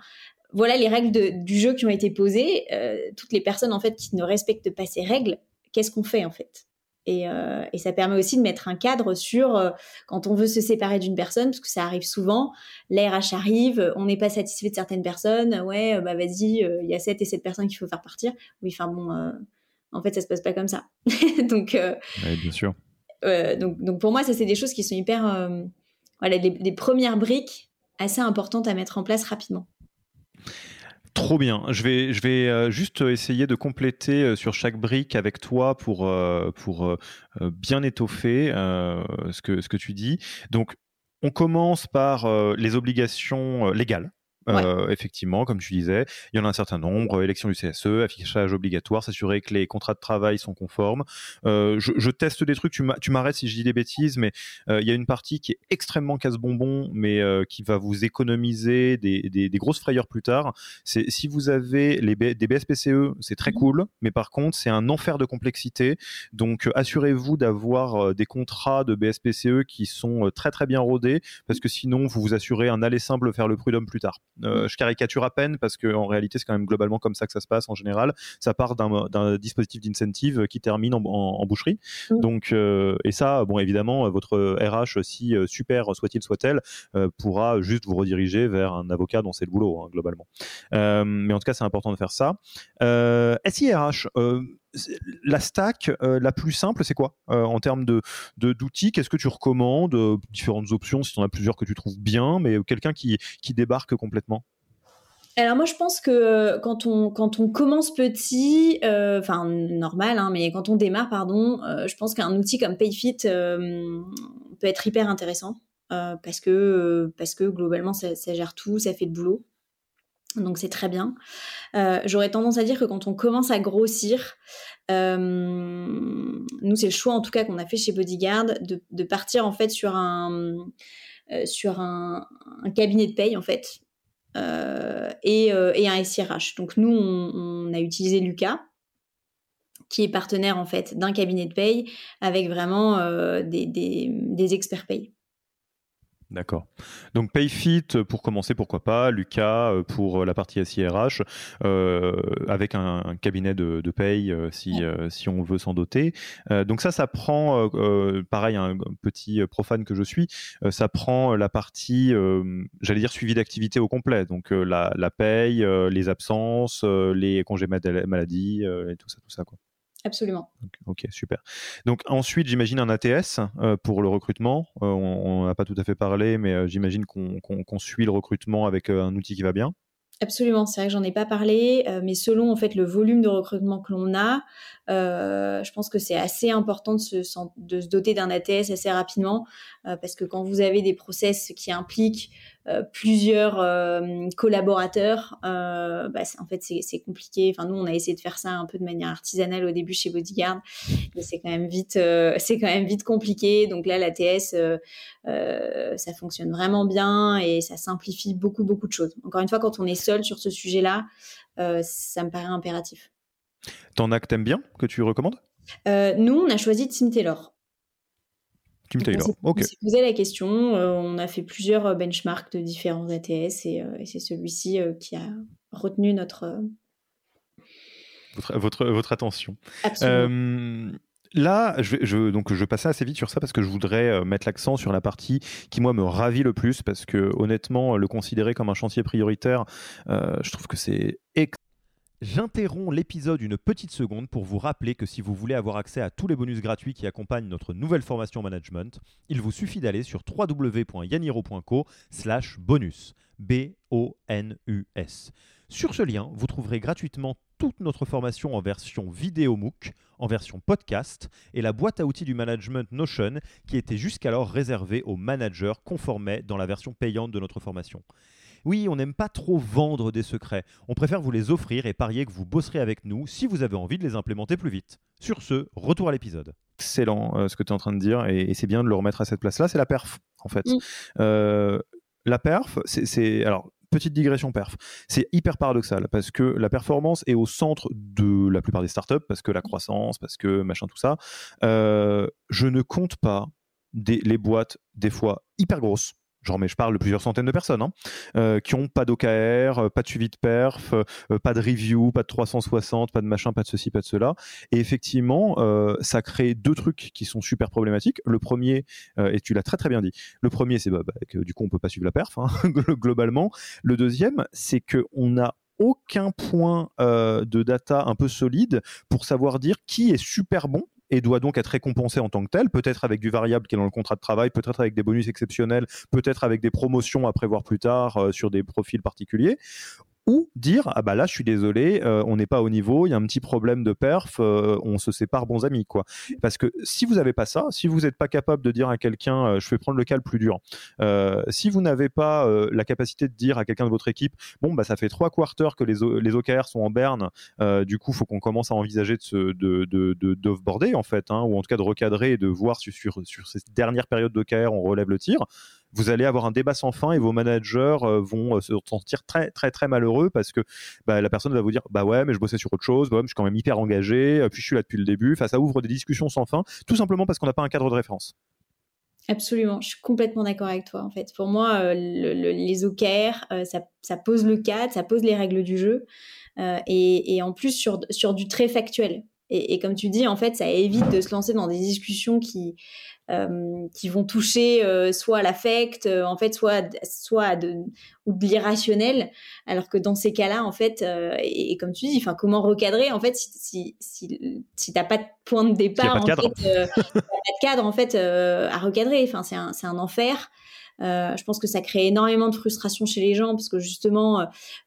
voilà les règles du jeu qui ont été posées. Euh, toutes les personnes en fait qui ne respectent pas ces règles, qu'est-ce qu'on fait en fait? Et, euh, ça permet aussi de mettre un cadre sur quand on veut se séparer d'une personne, parce que ça arrive souvent. L'ARH arrive, on n'est pas satisfait de certaines personnes. Ouais, bah vas-y, il y a cette et cette personne qu'il faut faire partir. Oui, enfin bon, en fait, ça se passe pas comme ça. donc, euh, bien sûr. donc, donc, pour moi, ça, c'est des choses qui sont hyper. Euh, voilà, des, premières briques assez importantes à mettre en place rapidement. Trop bien. Je vais, je vais euh, juste essayer de compléter sur chaque brique avec toi pour, pour bien étoffer ce, que, ce que tu dis. Donc, on commence par les obligations légales. Euh, effectivement, comme tu disais, il y en a un certain nombre, élection du CSE, affichage obligatoire, s'assurer que les contrats de travail sont conformes. Euh, je, teste des trucs, tu m'arrêtes si je dis des bêtises, mais euh, il y a une partie qui est extrêmement casse-bonbon, mais qui va vous économiser des, grosses frayeurs plus tard. C'est si vous avez les des BSPCE, c'est très mmh cool, mais par contre, c'est un enfer de complexité. Donc, assurez-vous d'avoir des contrats de BSPCE qui sont très très bien rodés, parce que sinon, vous vous assurez un aller simple faire le prud'homme plus tard. Euh, je caricature à peine parce qu'en réalité, c'est quand même globalement comme ça que ça se passe en général. Ça part d'un dispositif d'incentive qui termine en, boucherie. Mmh. Donc, euh, et ça, bon, évidemment, votre RH, si euh, super soit-il soit-elle, pourra juste vous rediriger vers un avocat dont c'est le boulot, hein, globalement. mais en tout cas, c'est important de faire ça. SIRH, la stack la plus simple, c'est quoi en termes de d'outils? Qu'est-ce que tu recommandes? Différentes options, si tu en as plusieurs que tu trouves bien, mais quelqu'un qui, qui débarque complètement? Alors moi je pense que quand on quand on commence petit, enfin normal, hein, mais quand on démarre, pardon, je pense qu'un outil comme Payfit peut être hyper intéressant parce que parce que globalement ça, gère tout, ça fait le boulot. Donc c'est très bien. Euh, j'aurais tendance à dire que quand on commence à grossir, euh, nous c'est le choix en tout cas qu'on a fait chez Bodyguard de, partir en fait sur un euh, sur un, cabinet de paye en fait et, un SIRH. Donc nous on, a utilisé Lucas qui est partenaire en fait d'un cabinet de paye avec vraiment des, des experts paye. D'accord. Donc Payfit pour commencer, pourquoi pas, Lucas euh, pour la partie SIRH, euh, avec un, cabinet de, paye euh, si, si on veut s'en doter. donc ça, ça prend, pareil, un petit profane que je suis, ça prend la partie, j'allais dire, suivi d'activité au complet. Donc la, la, paye, les absences, les congés maladie, et tout ça, tout ça. Quoi. Absolument. ok, super. Donc ensuite, j'imagine un ATS euh, pour le recrutement. Euh, on n'a pas tout à fait parlé, mais euh, j'imagine qu'on suit le recrutement avec un outil qui va bien. Absolument, c'est vrai que j'en ai pas parlé, mais selon en fait le volume de recrutement que l'on a, je pense que c'est assez important de se, de se doter d'un ATS assez rapidement, parce que quand vous avez des process qui impliquent plusieurs collaborateurs, bah, en fait, c'est compliqué. Enfin, nous, on a essayé de faire ça un peu de manière artisanale au début chez Bodyguard, mais c'est quand même vite, c'est quand même vite compliqué. Donc là, l'ATS, ça fonctionne vraiment bien et ça simplifie beaucoup, beaucoup de choses. Encore une fois, quand on est seul sur ce sujet-là, ça me paraît impératif. T'en as que t'aimes bien, que tu recommandes? Nous, on a choisi Tim Taylor. Taylor. On s'est posé la question, euh, on a fait plusieurs euh, benchmarks de différents ATS euh, et, c'est celui-ci qui a retenu notre. Votre, votre, attention. Là, je, je, donc je vais assez vite sur ça parce que je voudrais mettre l'accent sur la partie qui, moi, me ravit le plus parce que, honnêtement, le considérer comme un chantier prioritaire, je trouve que c'est J'interromps l'épisode une petite seconde pour vous rappeler que si vous voulez avoir accès à tous les bonus gratuits qui accompagnent notre nouvelle formation management, il vous suffit d'aller sur www.yaniro.co slash bonus. Sur ce lien, vous trouverez gratuitement toute notre formation en version vidéo MOOC, en version podcast et la boîte à outils du management Notion qui était jusqu'alors réservée aux managers conformés dans la version payante de notre formation. Oui, on n'aime pas trop vendre des secrets. On préfère vous les offrir et parier que vous bosserez avec nous si vous avez envie de les implémenter plus vite. Sur ce, retour à l'épisode. Excellent euh, ce que tu es en train de dire et, c'est bien de le remettre à cette place-là. C'est la perf, en fait. Euh, la perf, c'est. Alors, petite digression perf. C'est hyper paradoxal parce que la performance est au centre de la plupart des startups, parce que la croissance, parce que machin, tout ça. Euh, je ne compte pas les boîtes, des fois hyper grosses, genre mais je parle de plusieurs centaines de personnes, hein, euh, qui ont pas d'OKR, euh, pas de suivi de perf, euh, pas de review, pas de 360, pas de machin, pas de ceci, pas de cela. Et effectivement, ça crée deux trucs qui sont super problématiques. Le premier, et tu l'as très très bien dit, le premier c'est bah, bah, que du coup on peut pas suivre la perf hein, globalement. Le deuxième, c'est que on n'a aucun point de data un peu solide pour savoir dire qui est super bon et doit donc être récompensé en tant que tel, peut-être avec du variable qui est dans le contrat de travail, peut-être avec des bonus exceptionnels, peut-être avec des promotions à prévoir plus tard euh, sur des profils particuliers, ou dire ah bah là je suis désolé euh, on n'est pas au niveau il y a un petit problème de perf euh, on se sépare bons amis quoi. Parce que si vous n'avez pas ça si vous n'êtes pas capable de dire à quelqu'un euh, je vais prendre le cas le plus dur si vous n'avez pas la capacité de dire à quelqu'un de votre équipe bon bah ça fait trois quarters que les, les OKR sont en berne du coup faut qu'on commence à envisager de se de, de, de, en fait hein, ou en tout cas de recadrer et de voir sur, sur, sur ces dernières périodes d'OKR on relève le tir vous allez avoir un débat sans fin et vos managers euh, vont euh, se sentir très très très malheureux parce que bah, la personne va vous dire bah ouais mais je bossais sur autre chose, bah je suis quand même hyper engagé, euh, puis je suis là depuis le début. Enfin, ça ouvre des discussions sans fin, tout simplement parce qu'on n'a pas un cadre de référence. Absolument, je suis complètement d'accord avec toi. En fait, pour moi, les OKR, ça, pose le cadre, ça pose les règles du jeu, et, en plus sur, sur du très factuel. Et, et, comme tu dis, en fait, ça évite de se lancer dans des discussions qui, euh, qui vont toucher euh, soit à l'affect, euh, en fait, soit, soit de, ou de l'irrationnel. Alors que dans ces cas-là, en fait, et, comme tu dis, enfin, comment recadrer En fait, si, si, si, si t'as pas de point de départ, en cadre. fait, pas de cadre en fait à recadrer. Enfin, c'est un, c'est un enfer. Euh, je pense que ça crée énormément de frustration chez les gens parce que justement,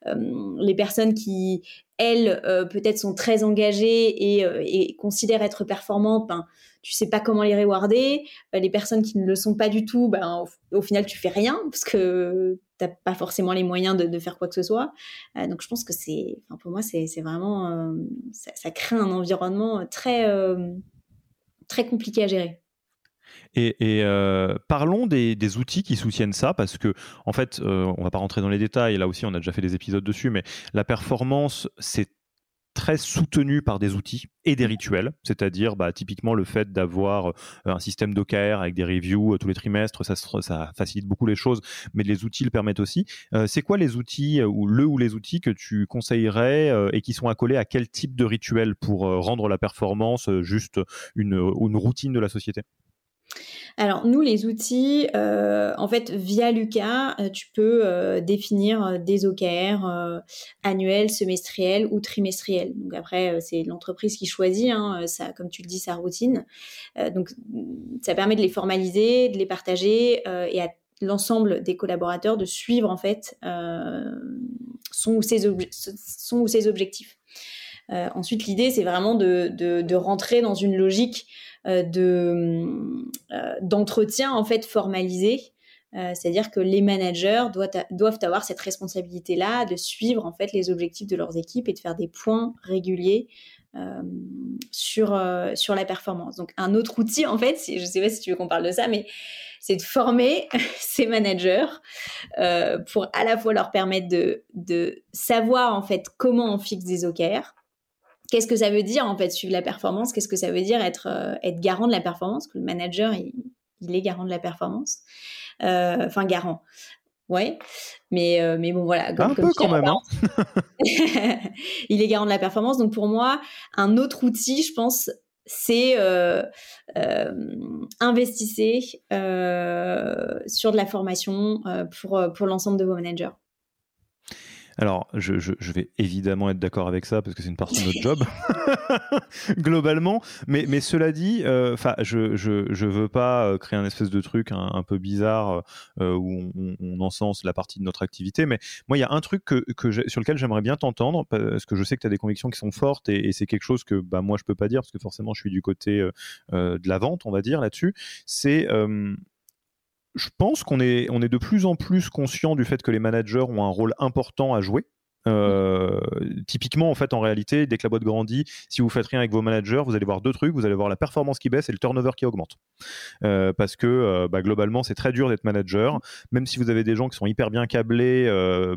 euh, les personnes qui, elles, peut-être sont très engagées et, considèrent être performantes, ben, tu sais pas comment les rewarder. Euh, les personnes qui ne le sont pas du tout, ben, au, final, tu fais rien parce que tu n'as pas forcément les moyens de, faire quoi que ce soit. Euh, donc, je pense que c'est, pour moi, c'est vraiment, euh, ça, crée un environnement très, très compliqué à gérer. Et, parlons des, outils qui soutiennent ça, parce que en fait, on va pas rentrer dans les détails. Là aussi, on a déjà fait des épisodes dessus, mais la performance, c'est très soutenu par des outils et des rituels, c'est-à-dire bah, typiquement le fait d'avoir euh, un système d'OKR avec des reviews euh, tous les trimestres, ça, facilite beaucoup les choses, mais les outils le permettent aussi. Euh, c'est quoi les outils ou le ou les outils que tu conseillerais et qui sont accolés à quel type de rituel pour rendre la performance juste une routine de la société? Alors nous, les outils, euh, en fait, via Lucas, euh, tu peux euh, définir des OKR annuels, semestriels ou trimestriels. Donc après, c'est l'entreprise qui choisit, hein, ça, comme tu le dis, sa routine. donc ça permet de les formaliser, de les partager et à l'ensemble des collaborateurs de suivre en fait son ou ses, objectifs. ensuite, l'idée, c'est vraiment de, de, rentrer dans une logique euh, de euh, d'entretien en fait formalisé C'est-à-dire que les managers doivent, avoir cette responsabilité-là de suivre en fait les objectifs de leurs équipes et de faire des points réguliers sur, sur la performance. Donc un autre outil en fait, je ne sais pas si tu veux qu'on parle de ça, mais c'est de former ces managers pour à la fois leur permettre de, de savoir en fait comment on fixe des OKR, qu'est-ce que ça veut dire en fait suivre la performance? Qu'est-ce que ça veut dire être, euh, être garant de la performance? Que le manager, il, est garant de la performance. Euh, enfin, garant. Ouais, mais, euh, mais bon, voilà. un peu quand même. Hein. il est garant de la performance. Donc pour moi, un autre outil, je pense, c'est investissez sur de la formation pour, pour l'ensemble de vos managers. Alors, je, vais évidemment être d'accord avec ça parce que c'est une partie de notre job, globalement. Mais, cela dit, euh, enfin, je, je, veux pas euh, créer un espèce de truc un, peu bizarre euh, où on, encense la partie de notre activité. Mais moi, il y a un truc sur lequel j'aimerais bien t'entendre parce que je sais que tu as des convictions qui sont fortes et, c'est quelque chose que bah, moi, je peux pas dire parce que forcément, je suis du côté de la vente, on va dire, là-dessus. C'est je pense qu'on est, on est de plus en plus conscient du fait que les managers ont un rôle important à jouer. Euh, typiquement, en fait, en réalité, dès que la boîte grandit, si vous faites rien avec vos managers, vous allez voir deux trucs. Vous allez voir la performance qui baisse et le turnover qui augmente. Euh, parce que euh, bah, globalement, c'est très dur d'être manager. Même si vous avez des gens qui sont hyper bien câblés,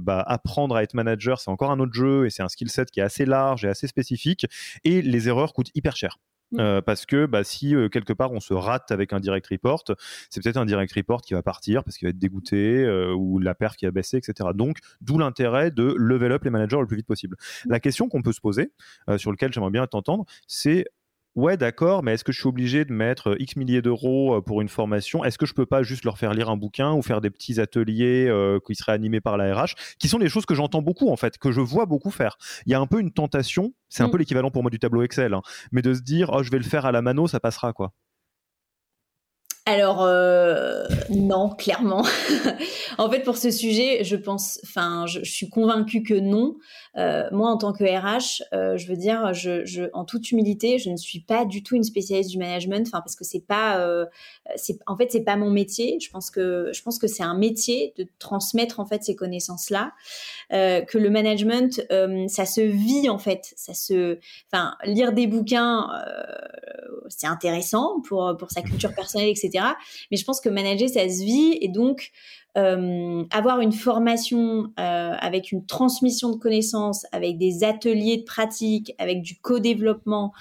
bah, apprendre à être manager, c'est encore un autre jeu et c'est un skill set qui est assez large et assez spécifique. Et les erreurs coûtent hyper cher. Mmh. Euh, parce que bah, si euh, quelque part on se rate avec un direct report, c'est peut-être un direct report qui va partir parce qu'il va être dégoûté euh, ou la paire qui a baissé, etc. Donc, d'où l'intérêt de level up les managers le plus vite possible. Mmh. La question qu'on peut se poser, sur lequel j'aimerais bien t'entendre, c'est Ouais, d'accord, mais est-ce que je suis obligé de mettre euh, X milliers d'euros euh, pour une formation? Est-ce que je peux pas juste leur faire lire un bouquin ou faire des petits ateliers euh, qui seraient animés par la RH Qui sont des choses que j'entends beaucoup en fait, que je vois beaucoup faire. Il y a un peu une tentation, c'est un mm. peu l'équivalent pour moi du tableau Excel, hein, mais de se dire, oh, je vais le faire à la mano, ça passera quoi. Alors euh, non, clairement. en fait, pour ce sujet, je pense, enfin, je, suis convaincue que non. Euh, moi, en tant que RH, euh, je veux dire, je, en toute humilité, je ne suis pas du tout une spécialiste du management, enfin, parce que c'est pas, c'est, en fait, c'est pas mon métier. Je pense que, je pense que c'est un métier de transmettre en fait ces connaissances-là. que le management, ça se vit en fait, ça se, enfin, lire des bouquins, c'est intéressant pour pour sa culture personnelle, etc. Mais je pense que manager, ça se vit et donc euh, avoir une formation euh, avec une transmission de connaissances, avec des ateliers de pratique, avec du co-développement.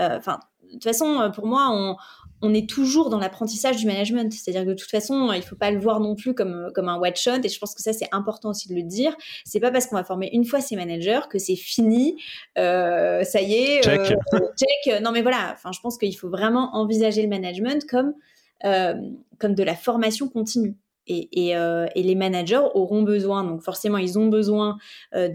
Euh, enfin, de toute façon, pour moi, on, on est toujours dans l'apprentissage du management. C'est-à-dire que de toute façon, il ne faut pas le voir non plus comme, comme un watch shot. Et je pense que ça, c'est important aussi de le dire. C'est pas parce qu'on va former une fois ces managers que c'est fini. Euh, ça y est. Check. check. Non, mais voilà. Enfin, je pense qu'il faut vraiment envisager le management comme comme de la formation continue. Et, euh, et, les managers auront besoin, donc forcément, ils ont besoin euh,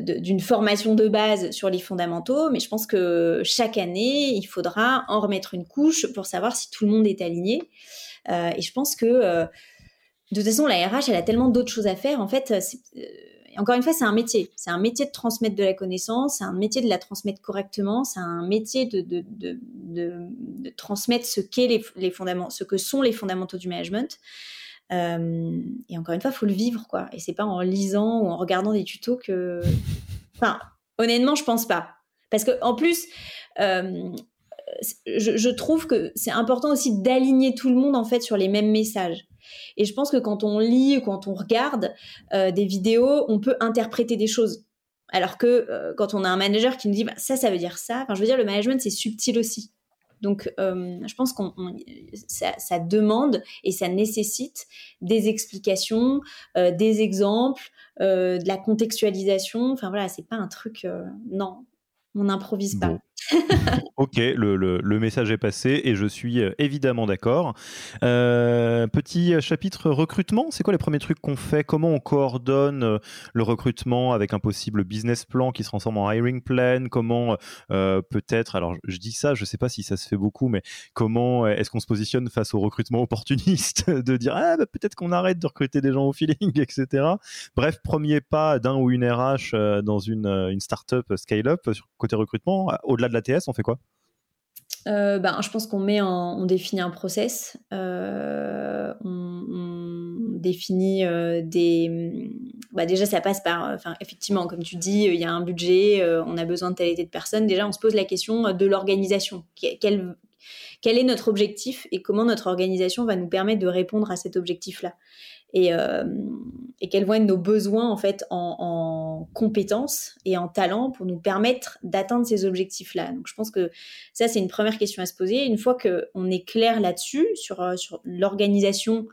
d'une formation de base sur les fondamentaux, mais je pense que chaque année, il faudra en remettre une couche pour savoir si tout le monde est aligné. et je pense que, de toute façon, la RH, elle a tellement d'autres choses à faire. En fait, encore une fois, c'est un métier. C'est un métier de transmettre de la connaissance, c'est un métier de la transmettre correctement, c'est un métier de, transmettre ce que sont les fondamentaux du management. Euh, et encore une fois, il faut le vivre, quoi. Et c'est pas en lisant ou en regardant des tutos que. Enfin, honnêtement, je pense pas. Parce que en plus, euh, je, je, trouve que c'est important aussi d'aligner tout le monde en fait sur les mêmes messages. Et je pense que quand on lit ou quand on regarde euh, des vidéos, on peut interpréter des choses. Alors que euh, quand on a un manager qui nous dit bah, ça, ça veut dire ça, enfin, je veux dire, le management, c'est subtil aussi. Donc, euh, je pense qu'on ça, ça, demande et ça nécessite des explications, des exemples, de la contextualisation. Enfin voilà, c'est pas un truc. non, on n'improvise pas. ok, le, message est passé et je suis euh, évidemment d'accord. Euh, petit chapitre recrutement, c'est quoi les premiers trucs qu'on fait? Comment on coordonne euh, le recrutement avec un possible business plan qui se transforme en hiring plan? Comment peut-être, alors je dis ça, je ne sais pas si ça se fait beaucoup, mais comment est-ce qu'on se positionne face au recrutement opportuniste de dire ah, bah, peut-être qu'on arrête de recruter des gens au feeling, etc. Bref, premier pas d'un ou une RH dans une, une startup scale-up côté recrutement, au-delà de l'ATS, on fait quoi? Ben, je pense qu'on met on définit un process, on, définit des. Bah, déjà, ça passe par. Enfin, effectivement, comme tu dis, il y a un budget, on a besoin de telle et telle personne. Déjà, on se pose la question de l'organisation. Quel, quel est notre objectif et comment notre organisation va nous permettre de répondre à cet objectif-là? Et, euh, et, quels vont être nos besoins en fait en, compétences et en talents pour nous permettre d'atteindre ces objectifs-là. Donc je pense que ça c'est une première question à se poser. Une fois qu'on est clair là-dessus sur, euh, sur l'organisation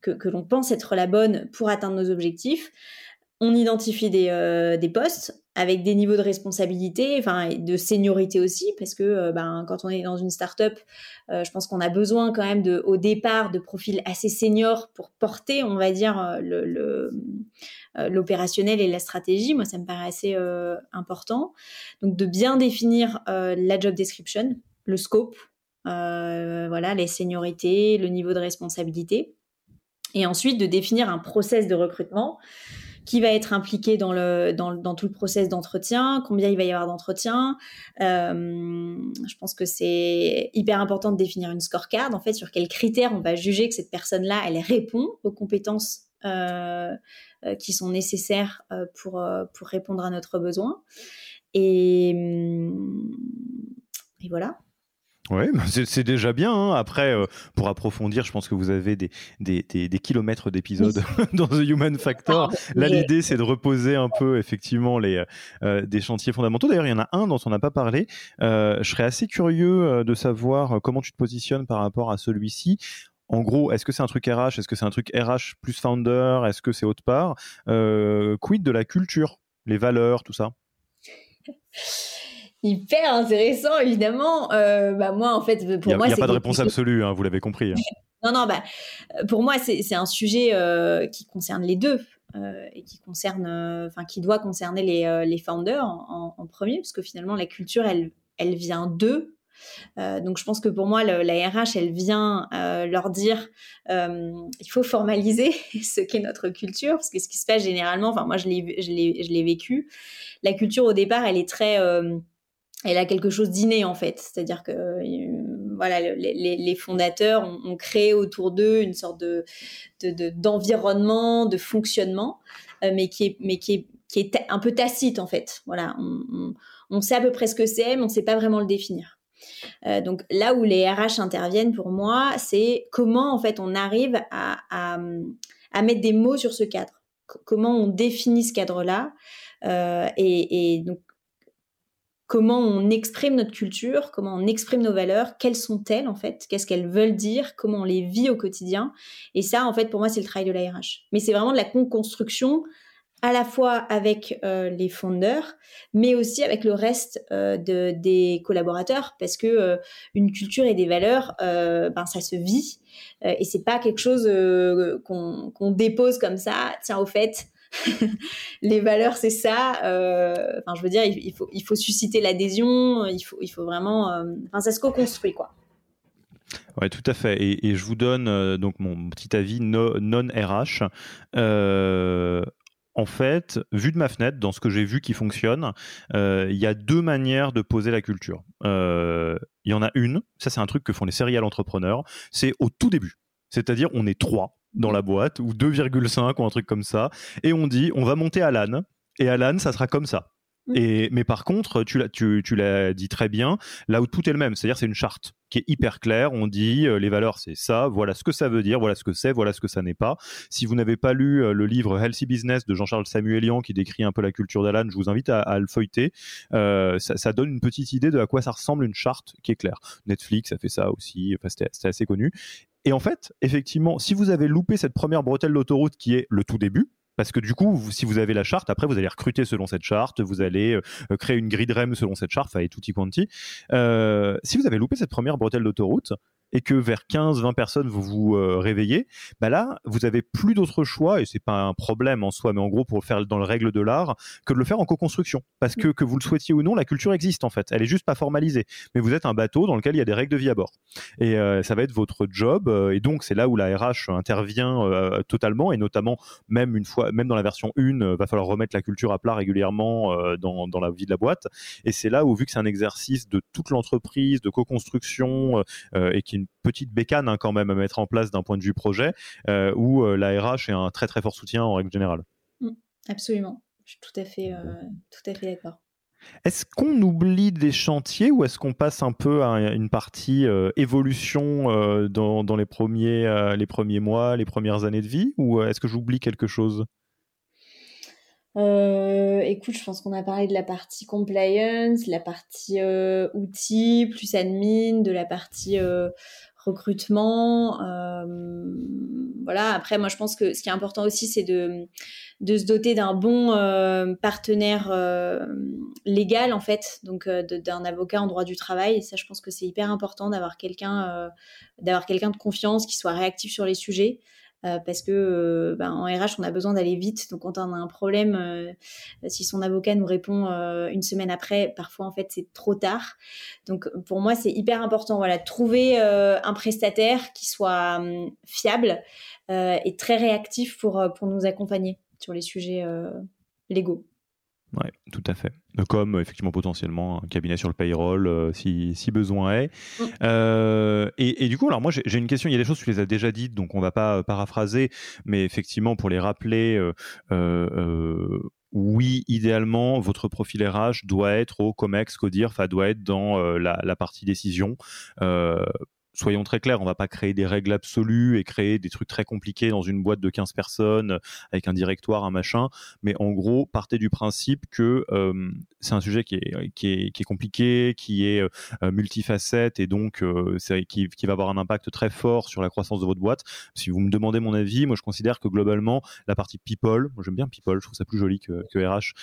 que, que l'on pense être la bonne pour atteindre nos objectifs, on identifie des, euh, des postes avec des niveaux de responsabilité, enfin de seniorité aussi, parce que euh, ben, quand on est dans une start-up, euh, je pense qu'on a besoin quand même au départ de profils assez seniors pour porter, on va dire, euh, le, l'opérationnel et la stratégie. Moi, ça me paraît assez important. Donc, de bien définir la job description, le scope, voilà, les seniorités, le niveau de responsabilité, et ensuite de définir un process de recrutement qui va être impliqué dans, le, dans, dans tout le process d'entretien, combien il va y avoir d'entretien. Euh, je pense que c'est hyper important de définir une scorecard, en fait, sur quels critères on va juger que cette personne-là, elle répond aux compétences euh, euh qui sont nécessaires euh, pour, pour répondre à notre besoin. Et, et voilà. Oui, bah, c'est déjà bien. Hein. Après, euh, pour approfondir, je pense que vous avez des, des, des, kilomètres d'épisodes dans The Human Factor. Ah, Là, l'idée, c'est de reposer un peu, effectivement, les, euh, des chantiers fondamentaux. D'ailleurs, il y en a un dont on n'a pas parlé. Euh, je serais assez curieux de savoir comment tu te positionnes par rapport à celui-ci. En gros, est-ce que c'est un truc RH Est-ce que c'est un truc RH plus founder? Est-ce que c'est autre part? Quid de la culture? Les valeurs, tout ça? Hyper intéressant, évidemment. Euh, bah, moi, en fait, pour moi, il n'y a, pas de réponse absolue, hein, vous l'avez compris. Hein. non, non, bah, euh, pour moi, c'est un sujet euh, qui concerne les deux. et qui concerne, enfin, qui doit concerner les, les founders en, en, premier, parce que finalement, la culture, elle, elle vient d'eux. donc, je pense que pour moi, le, la RH, elle vient leur dire il faut formaliser ce qu'est notre culture, parce que ce qui se passe généralement, enfin, moi, je l'ai vécu. La culture, au départ, elle est très elle a quelque chose d'inné en fait, c'est-à-dire que euh, voilà, les, fondateurs ont, créé autour d'eux une sorte de, d'environnement, de, fonctionnement, euh, mais qui est mais qui est qui est un peu tacite en fait. Voilà, on, sait à peu près ce que c'est, mais on ne sait pas vraiment le définir. Euh, donc là où les RH interviennent pour moi, c'est comment en fait on arrive à, à, mettre des mots sur ce cadre. comment on définit ce cadre-là et, et, donc comment on exprime notre culture, comment on exprime nos valeurs, quelles sont-elles en fait, qu'est-ce qu'elles veulent dire, comment on les vit au quotidien. Et ça, en fait, pour moi, c'est le travail de la RH. Mais c'est vraiment de la construction à la fois avec euh, les fondeurs, mais aussi avec le reste euh, de, des collaborateurs, parce que euh, une culture et des valeurs, ben ça se vit, et c'est pas quelque chose qu'on dépose comme ça. Tiens, au fait, les valeurs, c'est ça. Euh, je veux dire, il, faut, il faut susciter l'adhésion. Il faut, il faut vraiment. Euh, enfin, ça se co-construit, quoi. Oui, tout à fait. Et, je vous donne euh, donc mon petit avis non RH. en fait, vu de ma fenêtre, dans ce que j'ai vu qui fonctionne, il y a deux manières de poser la culture. Il y en a une, ça c'est un truc que font les serial entrepreneurs, c'est au tout début. C'est-à-dire, on est trois dans la boîte, ou 2,5 ou un truc comme ça, et on dit on va monter à l'âne, et l'âne, ça sera comme ça. Mm. Et, mais par contre, tu l'as, tu, tu l'as dit très bien, là où tout est le même, c'est-à-dire c'est une charte qui est hyper claire. On dit euh, les valeurs c'est ça, voilà ce que ça veut dire, voilà ce que c'est, voilà ce que ça n'est pas. Si vous n'avez pas lu euh, le livre Healthy Business de Jean-Charles Samuelian qui décrit un peu la culture d'Alan, je vous invite à, le feuilleter. Euh, ça, ça, donne une petite idée de à quoi ça ressemble une charte qui est claire. Netflix a fait ça aussi, enfin, c'était assez connu. Et en fait, effectivement, si vous avez loupé cette première bretelle d'autoroute qui est le tout début, parce que du coup, si vous avez la charte, après vous allez recruter selon cette charte, vous allez euh, créer une grille de REM selon cette charte, et tutti quanti. Euh, si vous avez loupé cette première bretelle d'autoroute, et que vers 15-20 personnes vous vous réveillez, bah là, vous avez plus d'autre choix, et c'est pas un problème en soi, mais en gros, pour le faire dans le règle de l'art, que de le faire en co-construction. Parce que, que vous le souhaitiez ou non, la culture existe en fait. Elle est juste pas formalisée. Mais vous êtes un bateau dans lequel il y a des règles de vie à bord. Et ça va être votre job. et donc, c'est là où la RH intervient totalement, et notamment, même une fois, même dans la version 1, va falloir remettre la culture à plat régulièrement dans, dans la vie de la boîte. Et c'est là où, vu que c'est un exercice de toute l'entreprise, de co-construction, et qui une petite bécane hein, quand même à mettre en place d'un point de vue projet, où la RH est un très très fort soutien en règle générale. Mmh, absolument, je suis tout à fait, tout à fait d'accord. Est-ce qu'on oublie des chantiers ou est-ce qu'on passe un peu à une partie euh, évolution euh, dans, les, premiers, euh, les premiers mois, les premières années de vie? Ou est-ce que j'oublie quelque chose? Écoute, je pense qu'on a parlé de la partie compliance, la partie outils, plus admin, de la partie recrutement. Euh, voilà. Après, moi, je pense que ce qui est important aussi, c'est de, de se doter d'un bon euh, partenaire euh, légal, en fait, donc d'un avocat en droit du travail. Et ça, je pense que c'est hyper important d'avoir quelqu'un, d'avoir quelqu'un de confiance qui soit réactif sur les sujets. Euh, parce que euh, ben, en RH on a besoin d'aller vite. Donc quand on a un problème euh, si son avocat nous répond une semaine après parfois en fait c'est trop tard. Donc pour moi c'est hyper important voilà de trouver un prestataire qui soit hum, fiable et très réactif pour pour nous accompagner sur les sujets légaux oui, tout à fait. Comme effectivement potentiellement un cabinet sur le payroll euh, si, si, besoin est. Mm. Euh, et, et, du coup, alors moi j'ai une question. Il y a des choses que tu les as déjà dites, donc on va pas euh, paraphraser, mais effectivement pour les rappeler. oui, idéalement, votre profil RH doit être au COMEX, CODIR, doit être dans la, la, partie décision soyons très clairs, on va pas créer des règles absolues et créer des trucs très compliqués dans une boîte de 15 personnes avec un directoire, un machin. Mais en gros, partez du principe que euh, c'est un sujet qui est, compliqué, qui est euh, multifacette et donc euh, qui, va avoir un impact très fort sur la croissance de votre boîte. Si vous me demandez mon avis, moi je considère que globalement, la partie people, j'aime bien people, je trouve ça plus joli que, RH,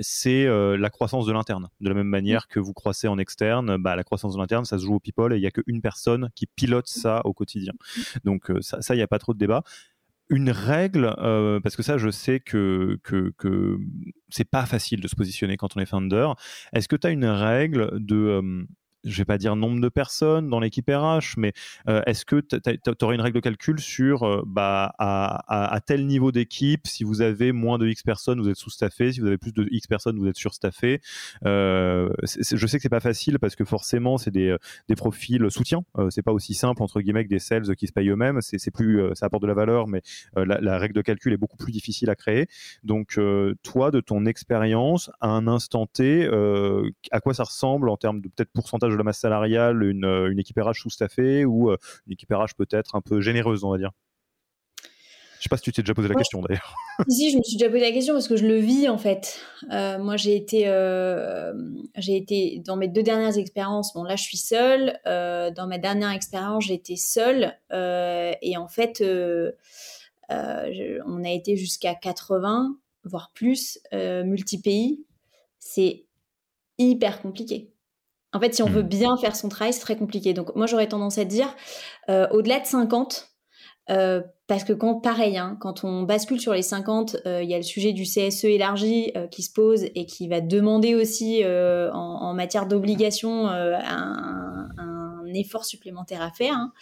c'est la croissance de l'interne. De la même manière que vous croissez en externe, bah, la croissance de l'interne, ça se joue au people et il n'y a qu'une personne qui pilote ça au quotidien. Donc euh, ça, il n'y a pas trop de débat une règle, euh, parce que ça, je sais que, que, c'est pas facile de se positionner quand on est founder. Est-ce que tu as une règle de, euh, je vais pas dire nombre de personnes dans l'équipe RH, mais euh, est-ce que tu aurais une règle de calcul sur euh, bah, à, tel niveau d'équipe, si vous avez moins de X personnes, vous êtes sous-staffé, si vous avez plus de X personnes, vous êtes surstaffé. Euh, je sais que c'est pas facile parce que forcément, c'est des, des profils soutien. Euh, c'est pas aussi simple entre guillemets des sales qui se payent eux-mêmes. C'est plus, ça apporte de la valeur, mais la, la, règle de calcul est beaucoup plus difficile à créer. Donc, toi, de ton expérience, à un instant T, à quoi ça ressemble en termes de peut-être pourcentage de la masse salariale, une, euh, une équipe RH sous-staffée ou euh, une équipe RH peut-être un peu généreuse, on va dire? Je sais pas si tu t'es déjà posé la question d'ailleurs. si, je me suis déjà posé la question parce que je le vis en fait. Euh, moi, j'ai été, j'ai été dans mes deux dernières expériences. Bon, là, je suis seule. dans ma dernière expérience, j'étais seule et en fait, on a été jusqu'à 80 voire plus multi pays. C'est hyper compliqué. En fait, si on veut hmm. bien faire son travail, c'est très compliqué. Donc, moi, j'aurais tendance à dire euh, au-delà de 50, euh, parce que quand, pareil, hein, quand on bascule sur les 50, euh, il y a le sujet du CSE élargi qui se pose et qui va demander aussi, en, matière d'obligation, un, effort supplémentaire à faire. Hein,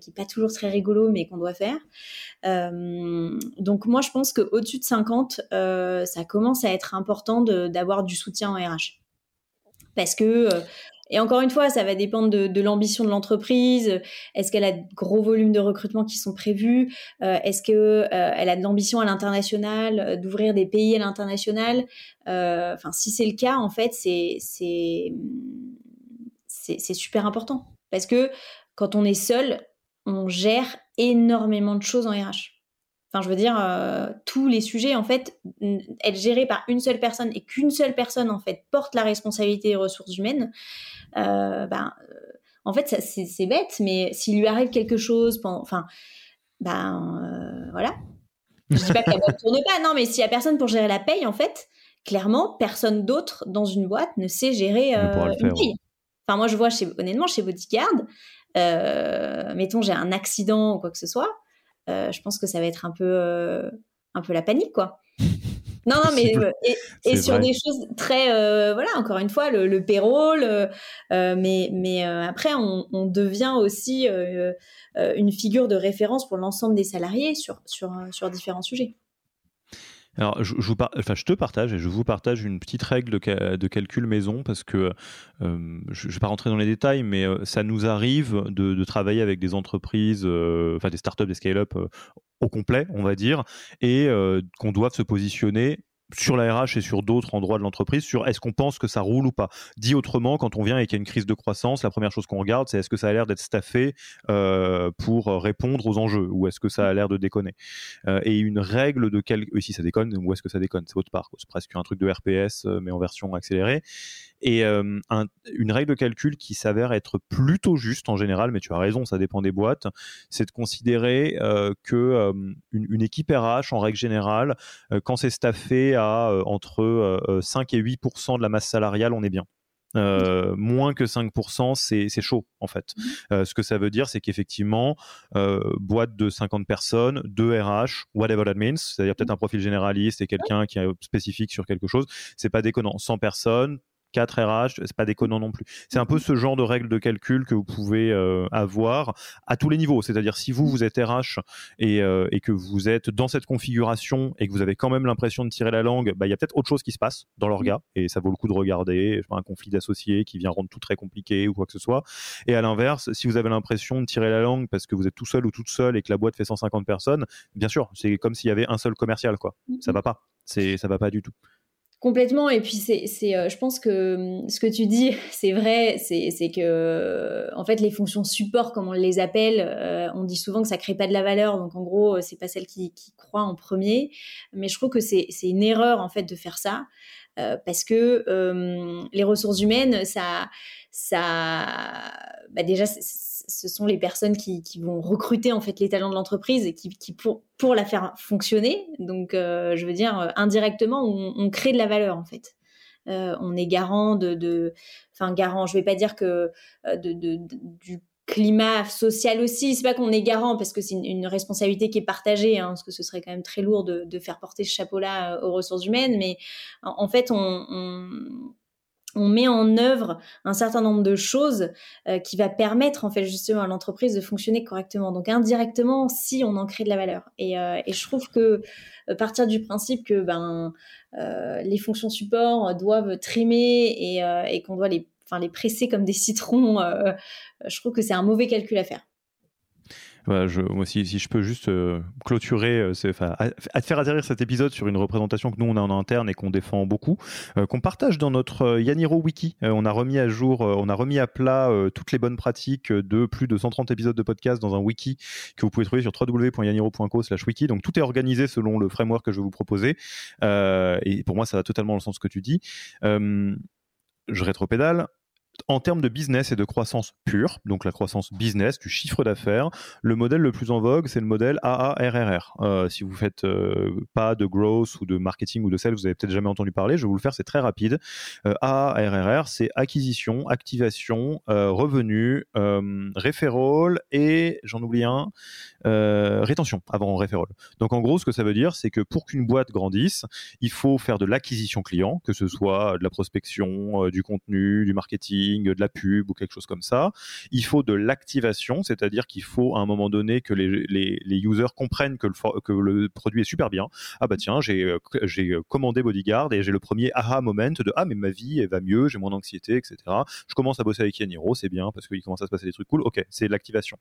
qui n'est pas toujours très rigolo, mais qu'on doit faire. donc moi, je pense qu'au-dessus de 50, ça commence à être important d'avoir du soutien en RH. Parce que, euh, et encore une fois, ça va dépendre de, l'ambition de l'entreprise. Est-ce qu'elle a de gros volumes de recrutement qui sont prévus? Euh, Est-ce qu'elle euh, a de l'ambition à l'international, d'ouvrir des pays à l'international? Enfin, si c'est le cas, en fait, c'est c'est super important. Parce que quand on est seul, on gère énormément de choses en RH. Enfin, je veux dire, euh, tous les sujets, en fait, être gérés par une seule personne et qu'une seule personne, en fait, porte la responsabilité des ressources humaines, euh, ben, euh, en fait, c'est bête, mais s'il lui arrive quelque chose, enfin, ben, voilà. Je dis pas qu'elle ne tourne pas, non, mais s'il y a personne pour gérer la paye, en fait, clairement, personne d'autre dans une boîte ne sait gérer une paye. Enfin, moi, je vois, chez, honnêtement, chez Bodyguard, mettons, j'ai un accident ou quoi que ce soit, je pense que ça va être un peu, un peu la panique, quoi. Non, non, mais et, sur des choses très, voilà, encore une fois, le, le payroll, mais, mais après, on, on, devient aussi une figure de référence pour l'ensemble des salariés sur, sur, sur différents sujets. Alors, je, je, enfin, je, te partage et je vous partage une petite règle de, calcul maison parce que euh, je ne vais pas rentrer dans les détails, mais euh, ça nous arrive de, travailler avec des entreprises, euh, enfin des startups, des scale-up au complet, on va dire, et qu'on doit se positionner sur la RH et sur d'autres endroits de l'entreprise sur est-ce qu'on pense que ça roule ou pas. Dit autrement, quand on vient et qu'il y a une crise de croissance, la première chose qu'on regarde, c'est est-ce que ça a l'air d'être staffé euh, pour répondre aux enjeux ou est-ce que ça a l'air de déconner. Euh, et une règle de quel... si ça déconne, ou est-ce que ça déconne? C'est autre part. C'est presque un truc de RPS, euh, mais en version accélérée et euh, une règle de calcul qui s'avère être plutôt juste en général, mais tu as raison, ça dépend des boîtes, c'est de considérer euh, que euh, une, équipe RH, en règle générale, quand c'est staffé à entre 5 et 8% de la masse salariale, on est bien. moins que 5%, c'est chaud en fait. Mmh. ce que ça veut dire, c'est qu'effectivement, boîte de 50 personnes, 2 RH, whatever that means, c'est-à-dire peut-être mmh. un profil généraliste et quelqu'un qui est spécifique sur quelque chose, c'est pas déconnant. 100 personnes, 4 RH, c'est pas déconnant non plus. C'est un peu ce genre de règle de calcul que vous pouvez euh, avoir à tous les niveaux. C'est-à-dire si vous vous êtes RH euh, et, que vous êtes dans cette configuration et que vous avez quand même l'impression de tirer la langue, bah, il y a peut-être autre chose qui se passe dans l'orga et ça vaut le coup de regarder. Un conflit d'associés qui vient rendre tout très compliqué ou quoi que ce soit. Et à l'inverse, si vous avez l'impression de tirer la langue parce que vous êtes tout seul ou toute seule et que la boîte fait 150 personnes, bien sûr, c'est comme s'il y avait un seul commercial, quoi. Ça va pas. C'est, ça va pas du tout. Complètement. Et puis, c'est, c'est, euh, je pense que hum, ce que tu dis, c'est vrai. C'est, c'est que, euh, en fait, les fonctions support, comme on les appelle, euh, on dit souvent que ça crée pas de la valeur. Donc, en gros, c'est pas celle qui, qui croit en premier. Mais je trouve que c'est, c'est une erreur, en fait, de faire ça. Parce que hum, les ressources humaines, ça, ça, bah déjà, ce sont les personnes qui, vont recruter en fait les talents de l'entreprise et qui, pour, la faire fonctionner. Donc, euh, je veux dire, euh, indirectement, on, crée de la valeur en fait. Euh, on est garant de, enfin garant. Je vais pas dire que de, du climat social aussi. C'est pas qu'on est garant parce que c'est une, responsabilité qui est partagée, hein, parce que ce serait quand même très lourd de, faire porter ce chapeau-là aux ressources humaines. Mais en, fait, on on met en œuvre un certain nombre de choses euh, qui va permettre en fait justement à l'entreprise de fonctionner correctement. Donc indirectement, si on en crée de la valeur. Et, euh, je trouve que euh, partir du principe que ben les fonctions support doivent trimer et, qu'on doit les, enfin, les presser comme des citrons, je trouve que c'est un mauvais calcul à faire je, moi, si, si, je peux juste euh, clôturer, euh, à, faire atterrir cet épisode sur une représentation que nous on a en interne et qu'on défend beaucoup, euh, qu'on partage dans notre Yaniro Wiki. on a remis à jour, on a remis à plat toutes les bonnes pratiques de plus de 130 épisodes de podcast dans un wiki que vous pouvez trouver sur www.yaniro.co/wiki. Donc tout est organisé selon le framework que je vais vous proposer. et pour moi, ça va totalement dans le sens que tu dis. je rétropédale en termes de business et de croissance pure, donc la croissance business, du chiffre d'affaires, le modèle le plus en vogue, c'est le modèle AARRR. Euh, si vous faites euh, pas de growth ou de marketing ou de sales, vous avez peut-être jamais entendu parler, je vais vous le faire, c'est très rapide. Euh, AARRR, c'est acquisition, activation, revenu, referral et, j'en oublie un, rétention avant referral. Donc en gros, ce que ça veut dire, c'est que pour qu'une boîte grandisse, il faut faire de l'acquisition client, que ce soit de la prospection, du contenu, du marketing, de la pub ou quelque chose comme ça. Il faut de l'activation, c'est-à-dire qu'il faut à un moment donné que les, les, users comprennent que le, que le produit est super bien. Ah bah tiens, j'ai euh, j'ai commandé Bodyguard et j'ai le premier aha moment de ah mais ma vie va mieux, j'ai moins d'anxiété, etc. Je commence à bosser avec Yaniro, c'est bien parce qu'il commence à se passer des trucs cool. Ok, c'est l'activation.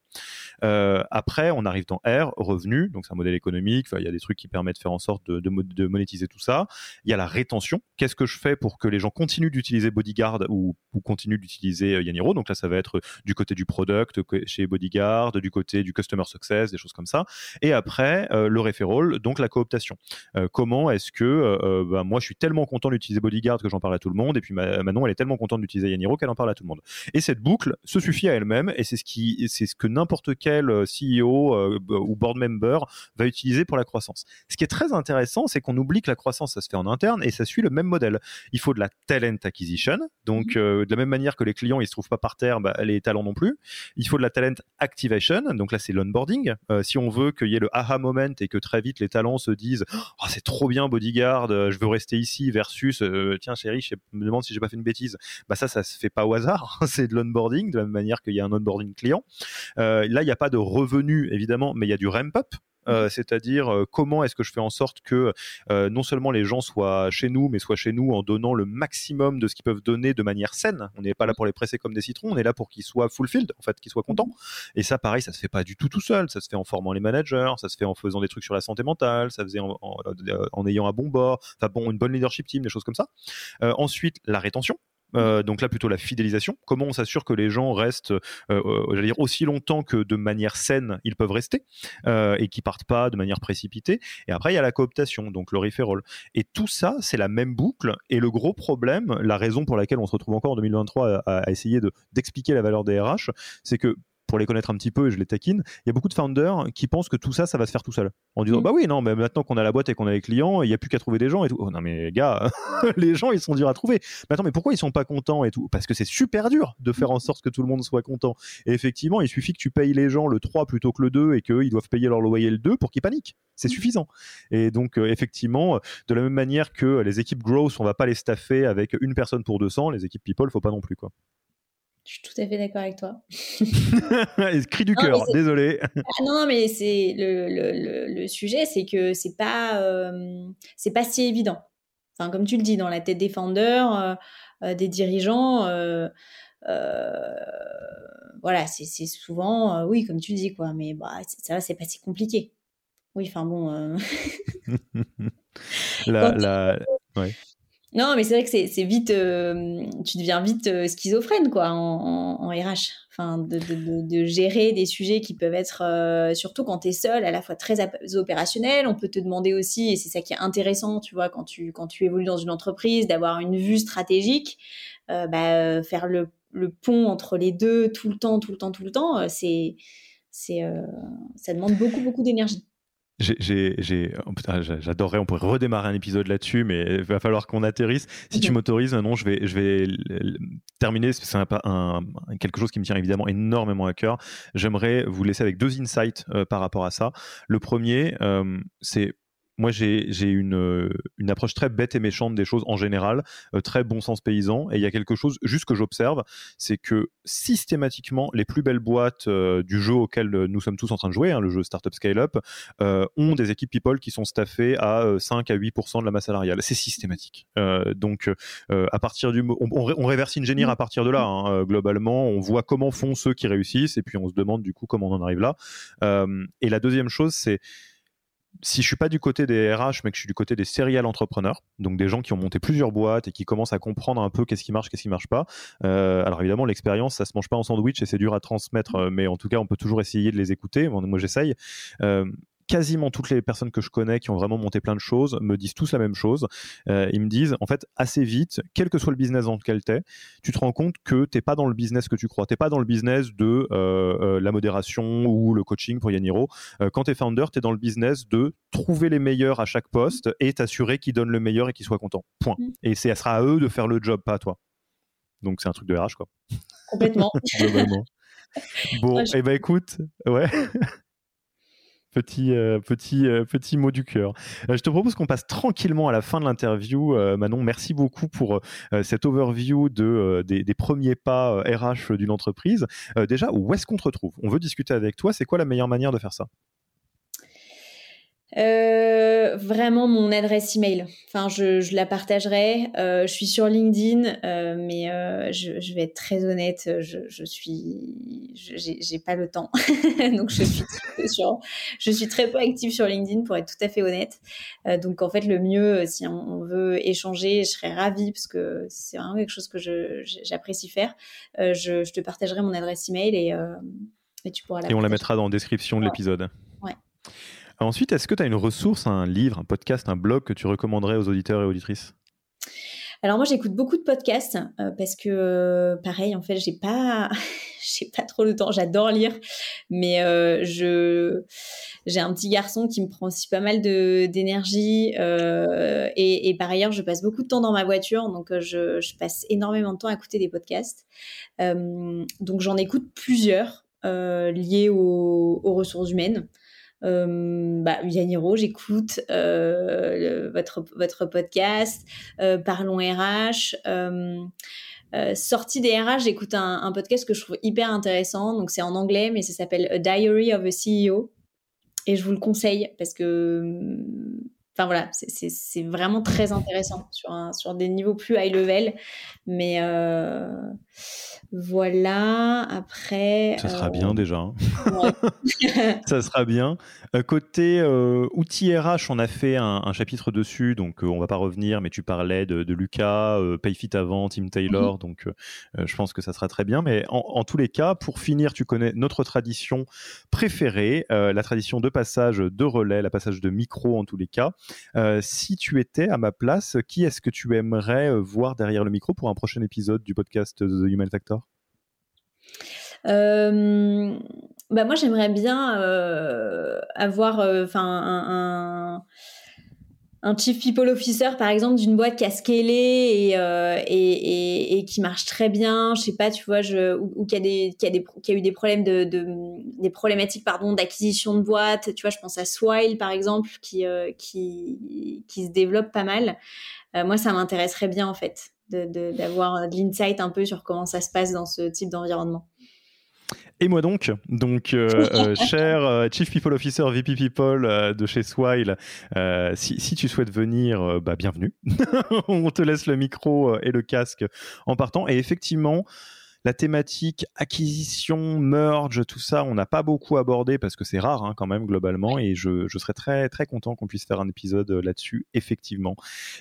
Euh, après, on arrive dans R, revenu, donc c'est un modèle économique. Il y a des trucs qui permettent de faire en sorte de, de monétiser tout ça. Il y a la rétention. Qu'est-ce que je fais pour que les gens continuent d'utiliser Bodyguard ou continuent d'utiliser euh, Yaniro. Donc là, ça va être du côté du product chez Bodyguard, du côté du customer success, des choses comme ça. Et après, euh, le referral, donc la cooptation. Euh, comment est-ce que bah, moi, je suis tellement content d'utiliser Bodyguard que j'en parle à tout le monde, et puis Manon, elle est tellement contente d'utiliser Yaniro qu'elle en parle à tout le monde. Et cette boucle se suffit à elle-même, et c'est ce qui, c'est ce que n'importe quel CEO ou board member va utiliser pour la croissance. Ce qui est très intéressant, c'est qu'on oublie que la croissance, ça se fait en interne, et ça suit le même modèle. Il faut de la talent acquisition, donc mmh. de la même manière que les clients ils se trouvent pas par terre, bah, les talents non plus. Il faut de la talent activation, donc là c'est l'onboarding. Euh, si on veut qu'il y ait le aha moment et que très vite les talents se disent oh, c'est trop bien bodyguard, euh, je veux rester ici versus euh, tiens chérie, je me demande si j'ai pas fait une bêtise. Bah ça ça se fait pas au hasard, c'est de l'onboarding de la même manière qu'il y a un onboarding client. là il n'y a pas de revenu évidemment, mais il y a du ramp up. Euh, c'est-à-dire euh, comment est-ce que je fais en sorte que euh, non seulement les gens soient chez nous, mais soient chez nous en donnant le maximum de ce qu'ils peuvent donner de manière saine. On n'est pas là pour les presser comme des citrons, on est là pour qu'ils soient fulfilled, en fait, qu'ils soient contents. Et ça, pareil, ça se fait pas du tout tout seul. Ça se fait en formant les managers, ça se fait en faisant des trucs sur la santé mentale, ça faisait en, en ayant un bon bord, enfin bon, une bonne leadership team, des choses comme ça. ensuite, la rétention. Euh, donc là plutôt la fidélisation. Comment on s'assure que les gens restent, euh, dire aussi longtemps que de manière saine ils peuvent rester euh, et qui partent pas de manière précipitée. Et après il y a la cooptation, donc le referral. Et tout ça c'est la même boucle. Et le gros problème, la raison pour laquelle on se retrouve encore en 2023 à, à essayer de d'expliquer la valeur des RH, c'est que pour les connaître un petit peu et je les taquine, il y a beaucoup de founders qui pensent que tout ça, ça va se faire tout seul. En disant, mm. bah oui, non, mais maintenant qu'on a la boîte et qu'on a les clients, il n'y a plus qu'à trouver des gens et tout. Oh, non, mais gars, les gens, ils sont durs à trouver. Mais attends, mais pourquoi ils sont pas contents et tout? Parce que c'est super dur de faire en sorte que tout le monde soit content. Et effectivement, il suffit que tu payes les gens le 3 plutôt que le 2 et qu'ils doivent payer leur loyer le 2 pour qu'ils paniquent. C'est mm. suffisant. Et donc, euh, effectivement, de la même manière que les équipes growth, on va pas les staffer avec une personne pour 200, les équipes people, faut pas non plus, quoi. Je suis tout à fait d'accord avec toi. Cri du cœur, désolé. Ah, non, mais c'est le, le, le, sujet, c'est que c'est pas euh, c'est pas si évident. Enfin, comme tu le dis, dans la tête des founders, euh, euh, des dirigeants, voilà, c'est souvent oui, comme tu dis quoi. Mais bah, ça, c'est pas si compliqué. Oui, enfin bon. la, la... Ouais. Non, mais c'est vrai que c'est vite, euh, tu deviens vite euh, schizophrène quoi en, RH. Enfin, de, gérer des sujets qui peuvent être, euh, surtout quand tu es seul, à la fois très opérationnel. On peut te demander aussi, et c'est ça qui est intéressant, tu vois, quand tu, quand tu évolues dans une entreprise, d'avoir une vue stratégique, bah, faire le, le, pont entre les deux tout le temps, tout le temps, tout le temps, c'est, c'est, ça demande beaucoup, beaucoup d'énergie. Oh, j'adorerais, on pourrait redémarrer un épisode là-dessus, mais il va falloir qu'on atterrisse. Si tu m'autorises, non, je vais, je vais terminer. C'est un, un, quelque chose qui me tient évidemment énormément à cœur. J'aimerais vous laisser avec deux insights euh, par rapport à ça. Le premier, euh, c'est moi, j'ai une, euh, une, approche très bête et méchante des choses en général, euh, très bon sens paysan. Et il y a quelque chose, juste que j'observe, c'est que systématiquement, les plus belles boîtes euh, du jeu auquel nous sommes tous en train de jouer, hein, le jeu Startup Scale-Up, ont des équipes people qui sont staffées à 5 à 8% de la masse salariale. C'est systématique. donc, à partir du. On, on, réverse ingénieur à partir de là, hein, globalement. On voit comment font ceux qui réussissent et puis on se demande du coup comment on en arrive là. et la deuxième chose, c'est si je suis pas du côté des RH, mais que je suis du côté des serial entrepreneurs, donc des gens qui ont monté plusieurs boîtes et qui commencent à comprendre un peu qu'est-ce qui marche, qu'est-ce qui marche pas. Euh, alors évidemment, l'expérience, ça se mange pas en sandwich et c'est dur à transmettre, euh, mais en tout cas, on peut toujours essayer de les écouter. Moi, j'essaye. Euh, quasiment toutes les personnes que je connais qui ont vraiment monté plein de choses me disent tous la même chose. Euh, ils me disent, en fait, assez vite, quel que soit le business dans lequel tu es, tu te rends compte que tu n'es pas dans le business que tu crois. Tu n'es pas dans le business de euh, euh, la modération ou le coaching pour Yaniro. quand tu es founder, tu es dans le business de trouver les meilleurs à chaque poste et t'assurer qu'ils donnent le meilleur et qu'ils soient contents. Point. Mm. Et ça sera à eux de faire le job, pas à toi. Donc c'est un truc de RH, quoi. Complètement. Bon, et eh ben écoute, ouais. Petit, euh, petit, euh, petit mot du cœur. Euh, je te propose qu'on passe tranquillement à la fin de l'interview. Manon, merci beaucoup pour cette overview de, des, des, premiers pas RH d'une entreprise. déjà, où est-ce qu'on te retrouve? On veut discuter avec toi. C'est quoi la meilleure manière de faire ça? Euh, vraiment mon adresse email. Enfin, je, je la partagerai. Euh, je suis sur LinkedIn, euh, mais je, je, vais être très honnête. Je, je suis, j'ai pas le temps, donc je suis sur, je suis très peu active sur LinkedIn pour être tout à fait honnête. Donc en fait, le mieux, si on veut échanger, je serais ravie parce que c'est vraiment quelque chose que j'apprécie faire. Je, te partagerai mon adresse email et, et tu pourras la. Et on la mettra dans la description de l'épisode. Ouais. Ensuite, est-ce que tu as une ressource, un livre, un podcast, un blog que tu recommanderais aux auditeurs et auditrices? Alors moi j'écoute beaucoup de podcasts euh, parce que euh, pareil en fait j'ai pas j'ai pas trop le temps. J'adore lire, mais je j'ai un petit garçon qui me prend aussi pas mal de d'énergie et, et, par ailleurs, je passe beaucoup de temps dans ma voiture, donc je, je passe énormément de temps à écouter des podcasts. donc j'en écoute plusieurs liés aux, aux ressources humaines. Euh, bah, j'écoute euh, votre, votre podcast, euh, Parlons RH. Euh, sortie des RH, j'écoute un, un, podcast que je trouve hyper intéressant. Donc c'est en anglais, mais ça s'appelle A Diary of a CEO. Et je vous le conseille parce que, enfin voilà, c'est vraiment très intéressant sur, un, sur des niveaux plus high level. Mais euh, voilà, après. Ça sera bien déjà. Hein. ça sera bien. Euh, côté euh, outils RH, on a fait un, chapitre dessus, donc on va pas revenir, mais tu parlais de, Lucas, Payfit avant, Tim Taylor, mhm. donc je pense que ça sera très bien. Mais en, tous les cas, pour finir, tu connais notre tradition préférée, la tradition de passage de relais, la passage de micro en tous les cas. Si tu étais à ma place, qui est-ce que tu aimerais voir derrière le micro pour un prochain épisode du podcast The Human Factor? Euh, bah moi j'aimerais bien euh, avoir euh, enfin un, chief people officer par exemple d'une boîte qui a scalé et, et, et, qui marche très bien. Je sais pas tu vois ou, qui a des qui a eu des problèmes de, de des problématiques d'acquisition de boîtes tu vois je pense à Swile par exemple qui qui qui se développe pas mal. Moi ça m'intéresserait bien en fait d'avoir de, l'insight un peu sur comment ça se passe dans ce type d'environnement. Et moi donc, donc euh, euh, cher euh, Chief People Officer VP People de chez Swile, si, si, tu souhaites venir, bah, bienvenue. On te laisse le micro et le casque en partant. Et effectivement, la thématique acquisition, merge, tout ça, on n'a pas beaucoup abordé parce que c'est rare hein, quand même globalement et je, serais très très content qu'on puisse faire un épisode euh, là-dessus, effectivement.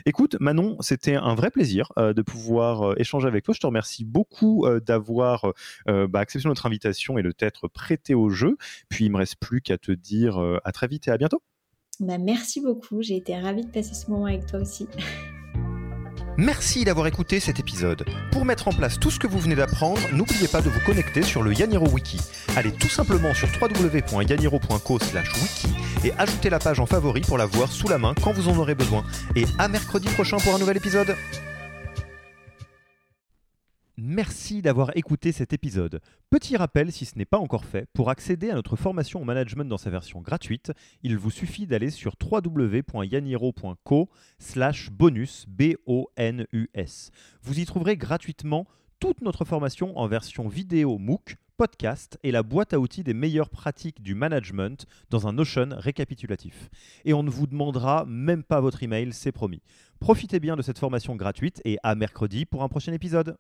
Écoute, Manon, c'était un vrai plaisir euh, de pouvoir euh, échanger avec toi. Je te remercie beaucoup d'avoir bah, accepté notre invitation et de t'être prêté au jeu. Puis il me reste plus qu'à te dire à très vite et à bientôt. Bah, merci beaucoup, j'ai été ravie de passer ce moment avec toi aussi. Merci d'avoir écouté cet épisode. Pour mettre en place tout ce que vous venez d'apprendre, n'oubliez pas de vous connecter sur le Yaniro Wiki. Allez tout simplement sur www.yaniro.co/wiki et ajoutez la page en favori pour la voir sous la main quand vous en aurez besoin. Et à mercredi prochain pour un nouvel épisode. Merci d'avoir écouté cet épisode. Petit rappel, si ce n'est pas encore fait, pour accéder à notre formation au management dans sa version gratuite, il vous suffit d'aller sur www.yaniro.co slash bonus, B-O-N-U-S. Vous y trouverez gratuitement toute notre formation en version vidéo MOOC, podcast et la boîte à outils des meilleures pratiques du management dans un Notion récapitulatif. Et on ne vous demandera même pas votre email, c'est promis. Profitez bien de cette formation gratuite et à mercredi pour un prochain épisode.